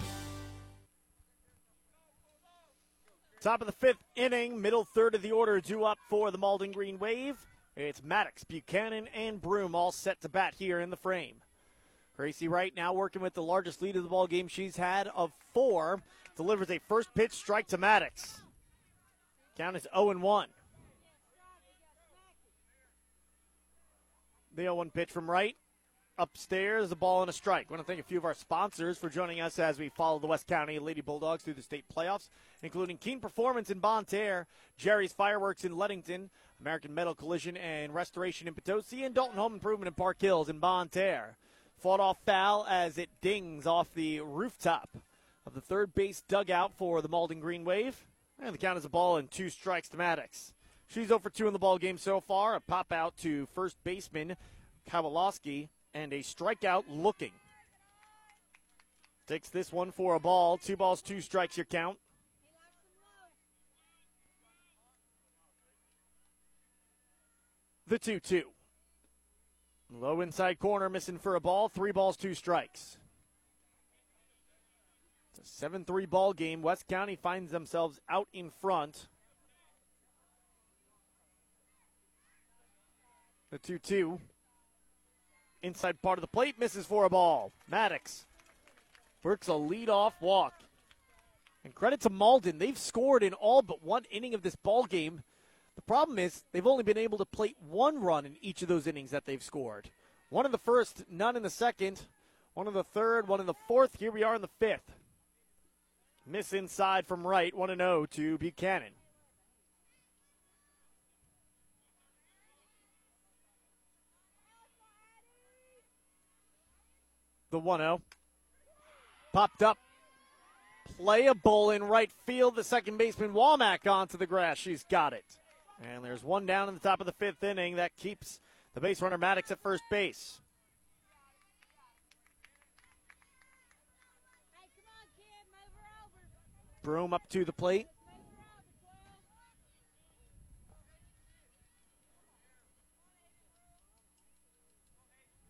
Top of the fifth inning, middle third of the order due up for the Malden Green Wave. It's Maddox, Buchanan, and Broom all set to bat here in the frame. Gracie Wright now working with the largest lead of the ball game she's had of four. Delivers a first pitch strike to Maddox. Count is 0 1. The 0 1 pitch from Wright. Upstairs, the ball and a strike. I want to thank a few of our sponsors for joining us as we follow the West County Lady Bulldogs through the state playoffs, including Keen Performance in Bonne Terre, Jerry's Fireworks in Leadington, American Metal Collision and Restoration in Potosi, and Dalton Home Improvement in Park Hills in Bonne Terre. Fought off foul as it dings off the rooftop of the third base dugout for the Malden Green Wave. And the count is a ball and two strikes to Maddox. She's over 2 in the ball game so far. A pop out to first baseman Kowalowski and a strikeout looking. Takes this one for a ball. Two balls, two strikes, your count. The 2 2. Low inside corner, missing for a ball. Three balls, two strikes. It's a 7 3 ball game. West County finds themselves out in front. The 2 2. Inside part of the plate, misses for a ball. Maddox works a lead-off walk. And credit to Malden. They've scored in all but one inning of this ball game. The problem is they've only been able to plate one run in each of those innings that they've scored. One in the first, none in the second, one in the third, one in the fourth. Here we are in the fifth. Miss inside from right, 1 0 to Buchanan. The 1 0. Popped up. Playable in right field. The second baseman Womack onto the grass. She's got it. And there's one down in the top of the fifth inning. That keeps the base runner Maddox at first base. Broom up to the plate.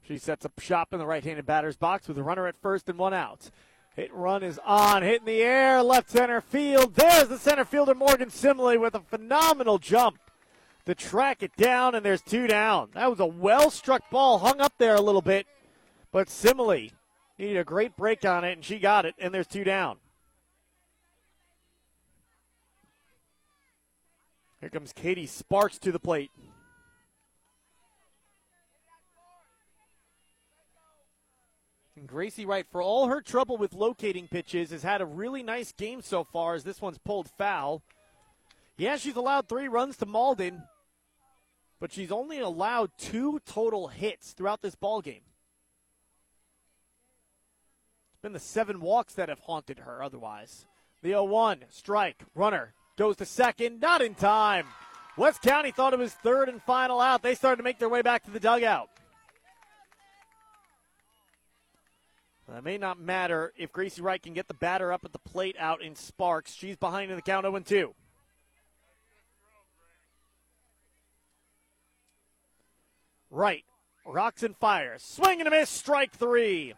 She sets up shop in the right handed batter's box with a runner at first and one out. Hit run is on, hit in the air, left center field. There's the center fielder Morgan Simley with a phenomenal jump to track it down, and there's two down. That was a well struck ball, hung up there a little bit, but Simley needed a great break on it, and she got it, and there's two down. Here comes Katie Sparks to the plate. And Gracie Wright, for all her trouble with locating pitches, has had a really nice game so far as this one's pulled foul. Yeah, she's allowed three runs to Malden, but she's only allowed two total hits throughout this ball game. It's been the seven walks that have haunted her otherwise. The 0 1 strike, runner goes to second, not in time. West County thought it was third and final out. They started to make their way back to the dugout. Uh, that may not matter if Gracie Wright can get the batter up at the plate out in Sparks. She's behind in the count 0 2. Right. Rocks and fires. Swing and a miss. Strike three.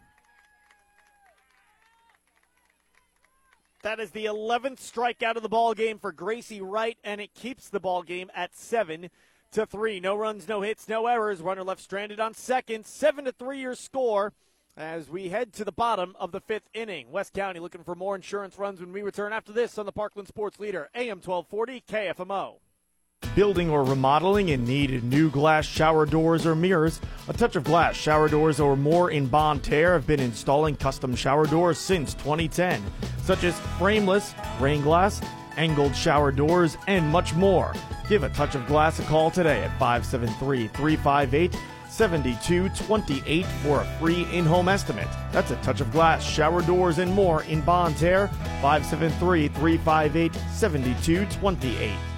That is the 11th strikeout of the ball game for Gracie Wright, and it keeps the ball game at seven to three. No runs, no hits, no errors. Runner left stranded on second. Seven to three your score as we head to the bottom of the fifth inning. West County looking for more insurance runs when we return after this on the Parkland Sports Leader, AM 1240 KFMO. Building or remodeling and need new glass shower doors or mirrors? A Touch of Glass shower doors or more in Bonne Terre have been installing custom shower doors since 2010, such as frameless, rain glass, angled shower doors, and much more. Give a Touch of Glass a call today at 573 358 7228 for a free in home estimate. That's a touch of glass, shower doors, and more in Bonne Terre, 573 358 7228.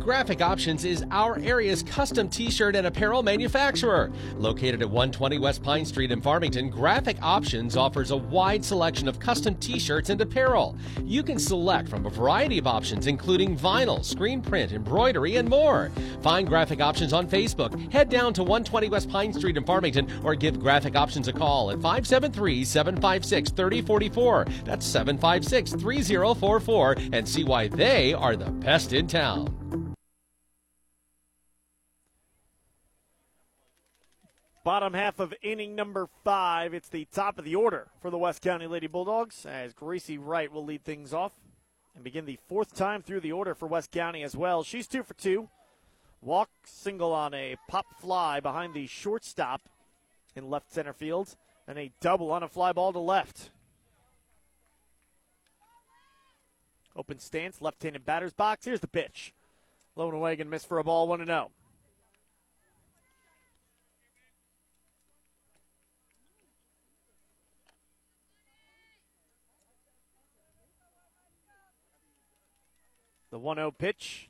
Graphic Options is our area's custom t shirt and apparel manufacturer. Located at 120 West Pine Street in Farmington, Graphic Options offers a wide selection of custom t shirts and apparel. You can select from a variety of options, including vinyl, screen print, embroidery, and more. Find Graphic Options on Facebook. Head down to 120 West Pine Street in Farmington or give Graphic Options a call at 573 756 3044. That's 756 3044 and see why they are the best in town. Bottom half of inning number five. It's the top of the order for the West County Lady Bulldogs as Gracie Wright will lead things off and begin the fourth time through the order for West County as well. She's two for two. Walk single on a pop fly behind the shortstop in left center field, and a double on a fly ball to left. Open stance, left handed batter's box. Here's the pitch. Low and away, miss for a ball, 1 0. The 1 0 pitch.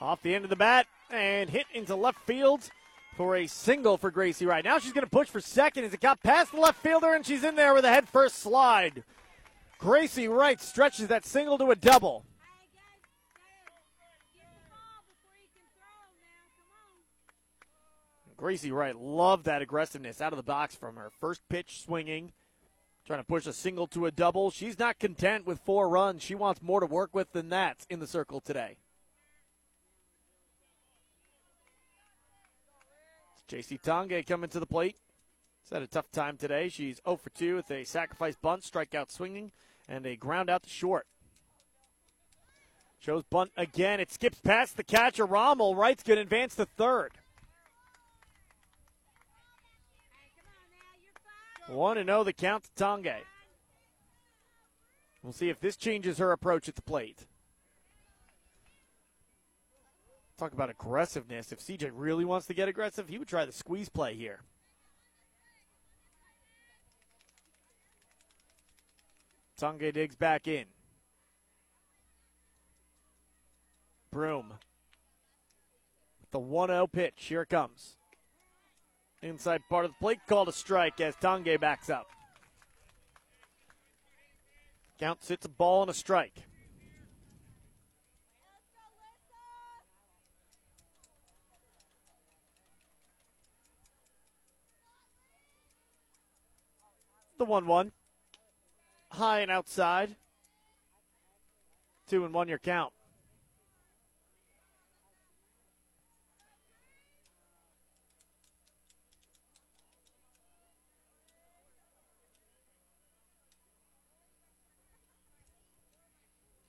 Off the end of the bat and hit into left field for a single for Gracie Wright. Now she's going to push for second as it got past the left fielder and she's in there with a head first slide. Gracie Wright stretches that single to a double. Gracie Wright loved that aggressiveness out of the box from her first pitch swinging Trying to push a single to a double. She's not content with four runs. She wants more to work with than that in the circle today. JC Tonge coming to the plate. She's had a tough time today. She's 0 for 2 with a sacrifice bunt, strikeout swinging, and a ground out to short. Shows bunt again. It skips past the catcher. Rommel. Wright's going to advance to third. 1 0 the count to Tonge. We'll see if this changes her approach at the plate. Talk about aggressiveness. If CJ really wants to get aggressive, he would try the squeeze play here. Tonge digs back in. Broom. The 1 0 pitch. Here it comes. Inside part of the plate called a strike as Tonge backs up. Count sits a ball and a strike. The 1 1. High and outside. Two and one your count.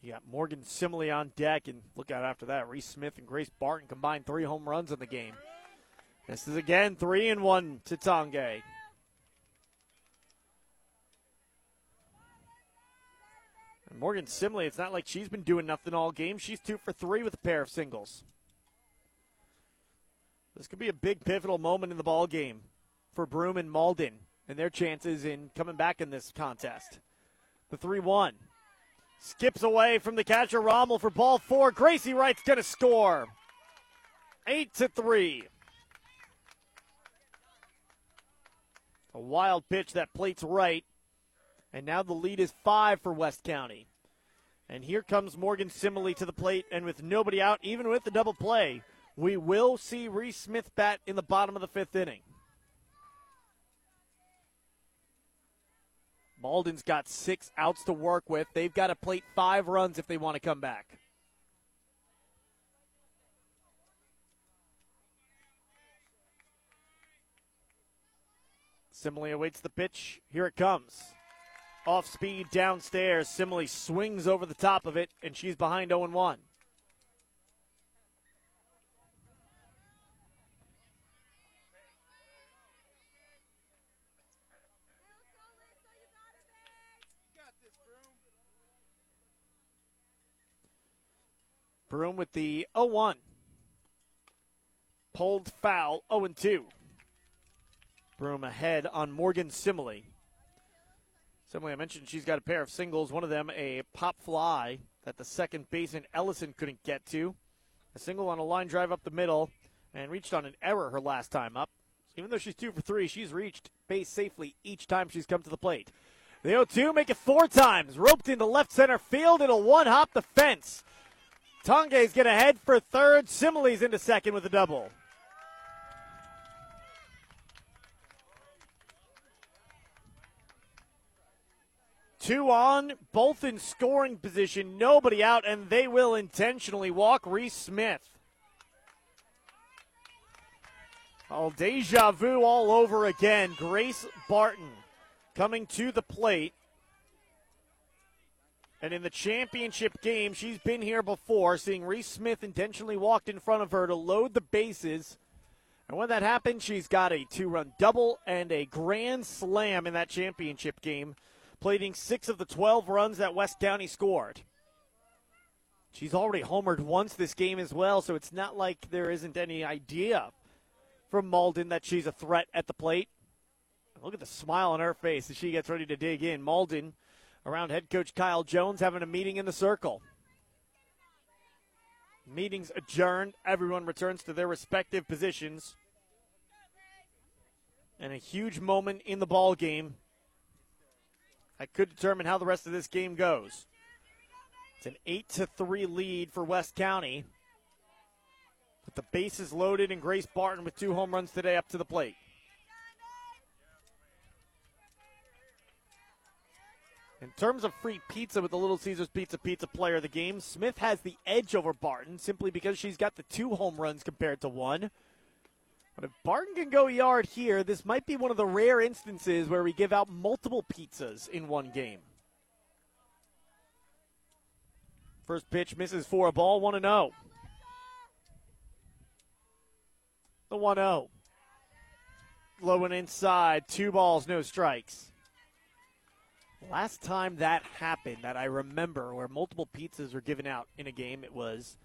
You got Morgan Simile on deck, and look out after that. Reese Smith and Grace Barton combined three home runs in the game. This is again three and one to Tonge. And Morgan Simile, it's not like she's been doing nothing all game. She's two for three with a pair of singles. This could be a big pivotal moment in the ball game for Broome and Malden and their chances in coming back in this contest. The 3 1. Skips away from the catcher Rommel for ball four. Gracie Wright's going to score. Eight to three. A wild pitch that plates right. And now the lead is five for West County. And here comes Morgan Simile to the plate. And with nobody out, even with the double play, we will see Reese Smith bat in the bottom of the fifth inning. Malden's got six outs to work with. They've got to plate five runs if they want to come back. Simile awaits the pitch. Here it comes. Off speed downstairs. Simile swings over the top of it, and she's behind 0 1. Broome with the 0 1. Pulled foul 0 2. Broom ahead on Morgan Simile. Simile, I mentioned she's got a pair of singles. One of them a pop fly that the second baseman Ellison couldn't get to. A single on a line drive up the middle and reached on an error her last time up. Even though she's two for three, she's reached base safely each time she's come to the plate. The 0 2 make it four times. Roped into left center field. It'll one hop the fence. Tonge's going to head for third. Similes into second with a double. Two on, both in scoring position, nobody out, and they will intentionally walk Reese Smith. Oh, deja vu all over again. Grace Barton coming to the plate. And in the championship game, she's been here before, seeing Reese Smith intentionally walked in front of her to load the bases. And when that happened, she's got a two run double and a grand slam in that championship game, plating six of the 12 runs that West County scored. She's already homered once this game as well, so it's not like there isn't any idea from Malden that she's a threat at the plate. Look at the smile on her face as she gets ready to dig in. Malden around head coach Kyle Jones having a meeting in the circle. Meetings adjourned. Everyone returns to their respective positions. And a huge moment in the ball game. I could determine how the rest of this game goes. It's an 8 to 3 lead for West County. With the bases loaded and Grace Barton with two home runs today up to the plate. In terms of free pizza with the Little Caesars Pizza Pizza player of the game, Smith has the edge over Barton simply because she's got the two home runs compared to one. But if Barton can go yard here, this might be one of the rare instances where we give out multiple pizzas in one game. First pitch misses for a ball, 1 0. The 1 0. Low and inside, two balls, no strikes. Last time that happened, that I remember, where multiple pizzas were given out in a game, it was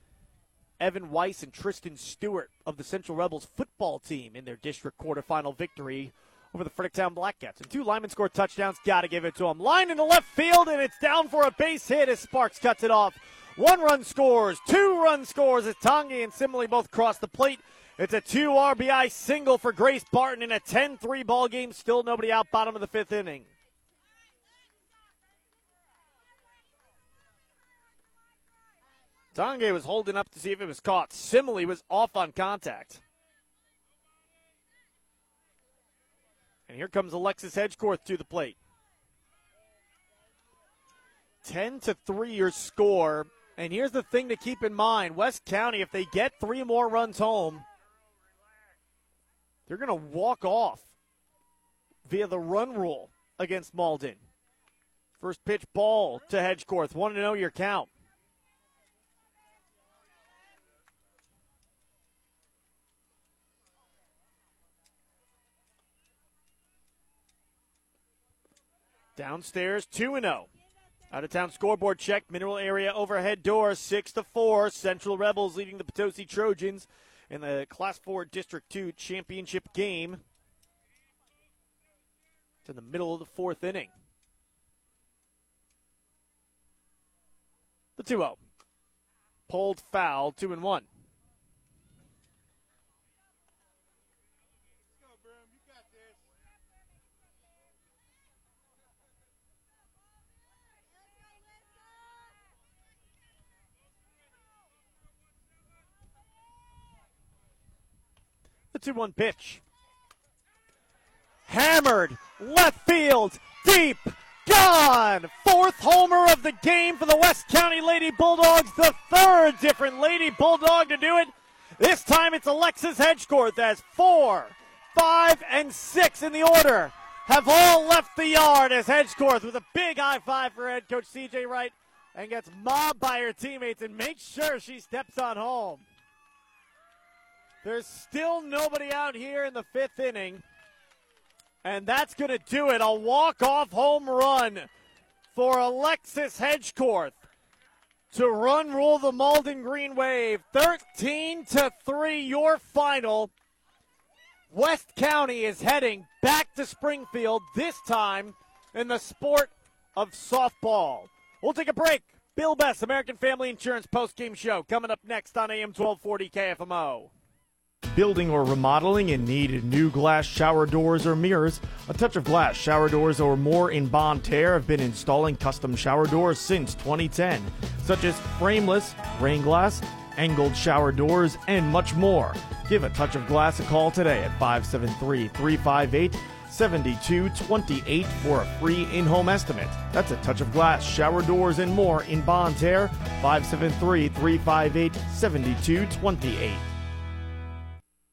Evan Weiss and Tristan Stewart of the Central Rebels football team in their district quarterfinal victory over the Fredericktown Blackcats. And two linemen score touchdowns. Got to give it to them. Line in the left field, and it's down for a base hit as Sparks cuts it off. One run scores, two run scores as Tangi and Simile both cross the plate. It's a two RBI single for Grace Barton in a 10 3 ball game. Still nobody out, bottom of the fifth inning. Tange was holding up to see if it was caught. Simile was off on contact. And here comes Alexis Edgeworth to the plate. 10 to 3 your score. And here's the thing to keep in mind West County, if they get three more runs home, they're going to walk off via the run rule against Malden. First pitch ball to Edgeworth. 1 0 your count. Downstairs, 2 0. Out of town scoreboard check. Mineral area overhead door, 6 to 4. Central Rebels leading the Potosi Trojans in the Class 4 District 2 championship game. It's in the middle of the fourth inning. The 2 0. Pulled foul, 2 and 1. 2 1 pitch. Hammered, left field, deep, gone. Fourth homer of the game for the West County Lady Bulldogs. The third different Lady Bulldog to do it. This time it's Alexis Edgeworth as four, five, and six in the order have all left the yard as Edgeworth with a big high five for head coach CJ Wright and gets mobbed by her teammates and makes sure she steps on home. There's still nobody out here in the fifth inning. And that's going to do it. A walk-off home run for Alexis Edgeworth to run rule the Malden Green Wave. 13 to 3 your final. West County is heading back to Springfield this time in the sport of softball. We'll take a break. Bill Best, American Family Insurance post-game show coming up next on AM 1240 KFMO. Building or remodeling and need new glass shower doors or mirrors? A Touch of Glass shower doors or more in Bonne Terre have been installing custom shower doors since 2010, such as frameless, rain glass, angled shower doors, and much more. Give a Touch of Glass a call today at 573 358 7228 for a free in home estimate. That's a touch of glass, shower doors, and more in Bonne Terre, 573 358 7228.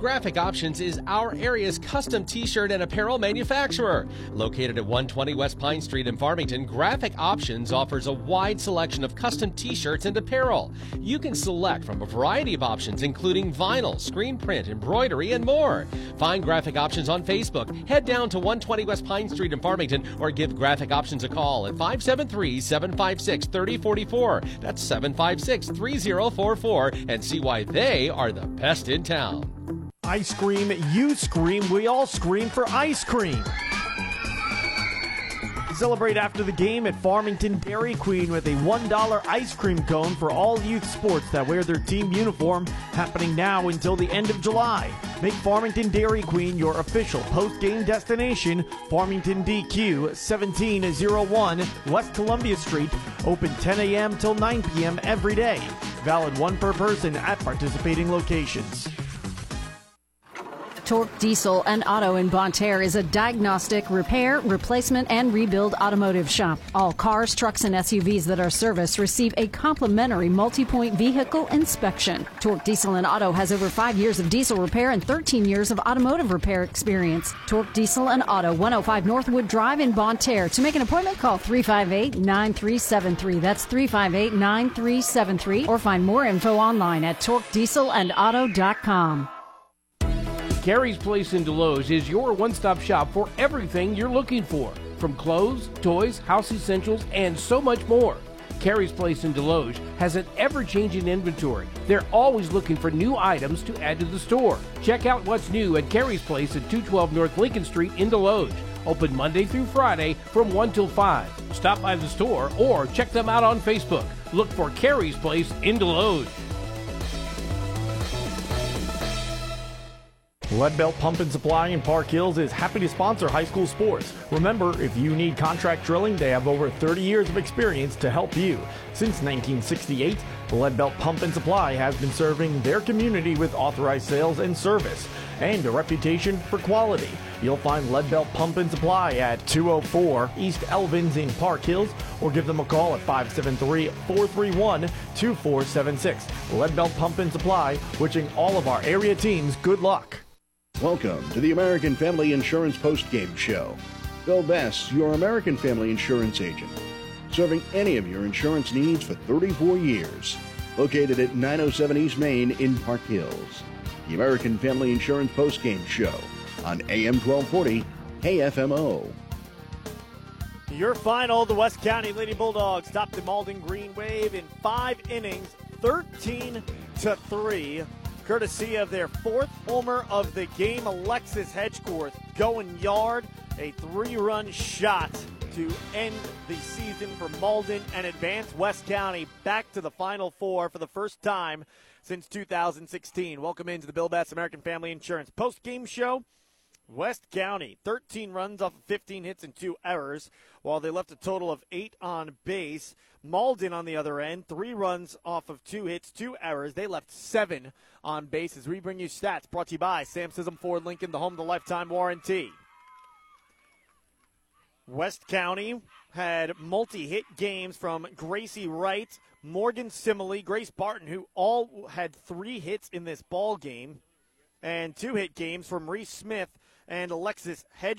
Graphic Options is our area's custom t shirt and apparel manufacturer. Located at 120 West Pine Street in Farmington, Graphic Options offers a wide selection of custom t shirts and apparel. You can select from a variety of options, including vinyl, screen print, embroidery, and more. Find Graphic Options on Facebook. Head down to 120 West Pine Street in Farmington or give Graphic Options a call at 573 756 3044. That's 756 3044 and see why they are the best in town. Ice cream, you scream, we all scream for ice cream. Celebrate after the game at Farmington Dairy Queen with a $1 ice cream cone for all youth sports that wear their team uniform, happening now until the end of July. Make Farmington Dairy Queen your official post game destination. Farmington DQ 1701 West Columbia Street, open 10 a.m. till 9 p.m. every day. Valid one per person at participating locations. Torque Diesel and Auto in Bonne Terre is a diagnostic, repair, replacement, and rebuild automotive shop. All cars, trucks, and SUVs that are serviced receive a complimentary multi point vehicle inspection. Torque Diesel and Auto has over five years of diesel repair and 13 years of automotive repair experience. Torque Diesel and Auto, 105 Northwood Drive in Bonne Terre. To make an appointment, call 358 9373. That's 358 9373. Or find more info online at torquedieselandauto.com. Carrie's Place in Desloge is your one stop shop for everything you're looking for from clothes, toys, house essentials, and so much more. Carrie's Place in Desloge has an ever changing inventory. They're always looking for new items to add to the store. Check out what's new at Carrie's Place at 212 North Lincoln Street in Desloge. Open Monday through Friday from 1 till 5. Stop by the store or check them out on Facebook. Look for Carrie's Place in Desloge. Leadbelt Pump and Supply in Park Hills is happy to sponsor high school sports. Remember, if you need contract drilling, they have over 30 years of experience to help you. Since 1968, Leadbelt Pump and Supply has been serving their community with authorized sales and service and a reputation for quality. You'll find Leadbelt Pump and Supply at 204 East Elvins in Park Hills or give them a call at 573-431-2476. Leadbelt Pump and Supply, wishing all of our area teams good luck. Welcome to the American Family Insurance Postgame Show. Bill Bess, your American Family Insurance agent, serving any of your insurance needs for 34 years. Located at 907 East Main in Park Hills. The American Family Insurance Postgame Show on AM 1240 KFMO. Your final, the West County Lady Bulldogs topped the Malden Green Wave in five innings, 13 to 3 courtesy of their fourth homer of the game, Alexis Edgeworth going yard, a three-run shot to end the season for Malden and advance West County back to the Final Four for the first time since 2016. Welcome into the Bill Bass American Family Insurance post-game show. West County, 13 runs off of 15 hits and two errors, while they left a total of eight on base. Malden, on the other end, three runs off of two hits, two errors. They left seven on bases. we bring you stats brought to you by Sam Scism Ford Lincoln, the home of the lifetime warranty. West County had multi hit games from Gracie Wright, Morgan Simile, Grace Barton, who all had three hits in this ball game, and two hit games from Reese Smith and Alexis Hedge.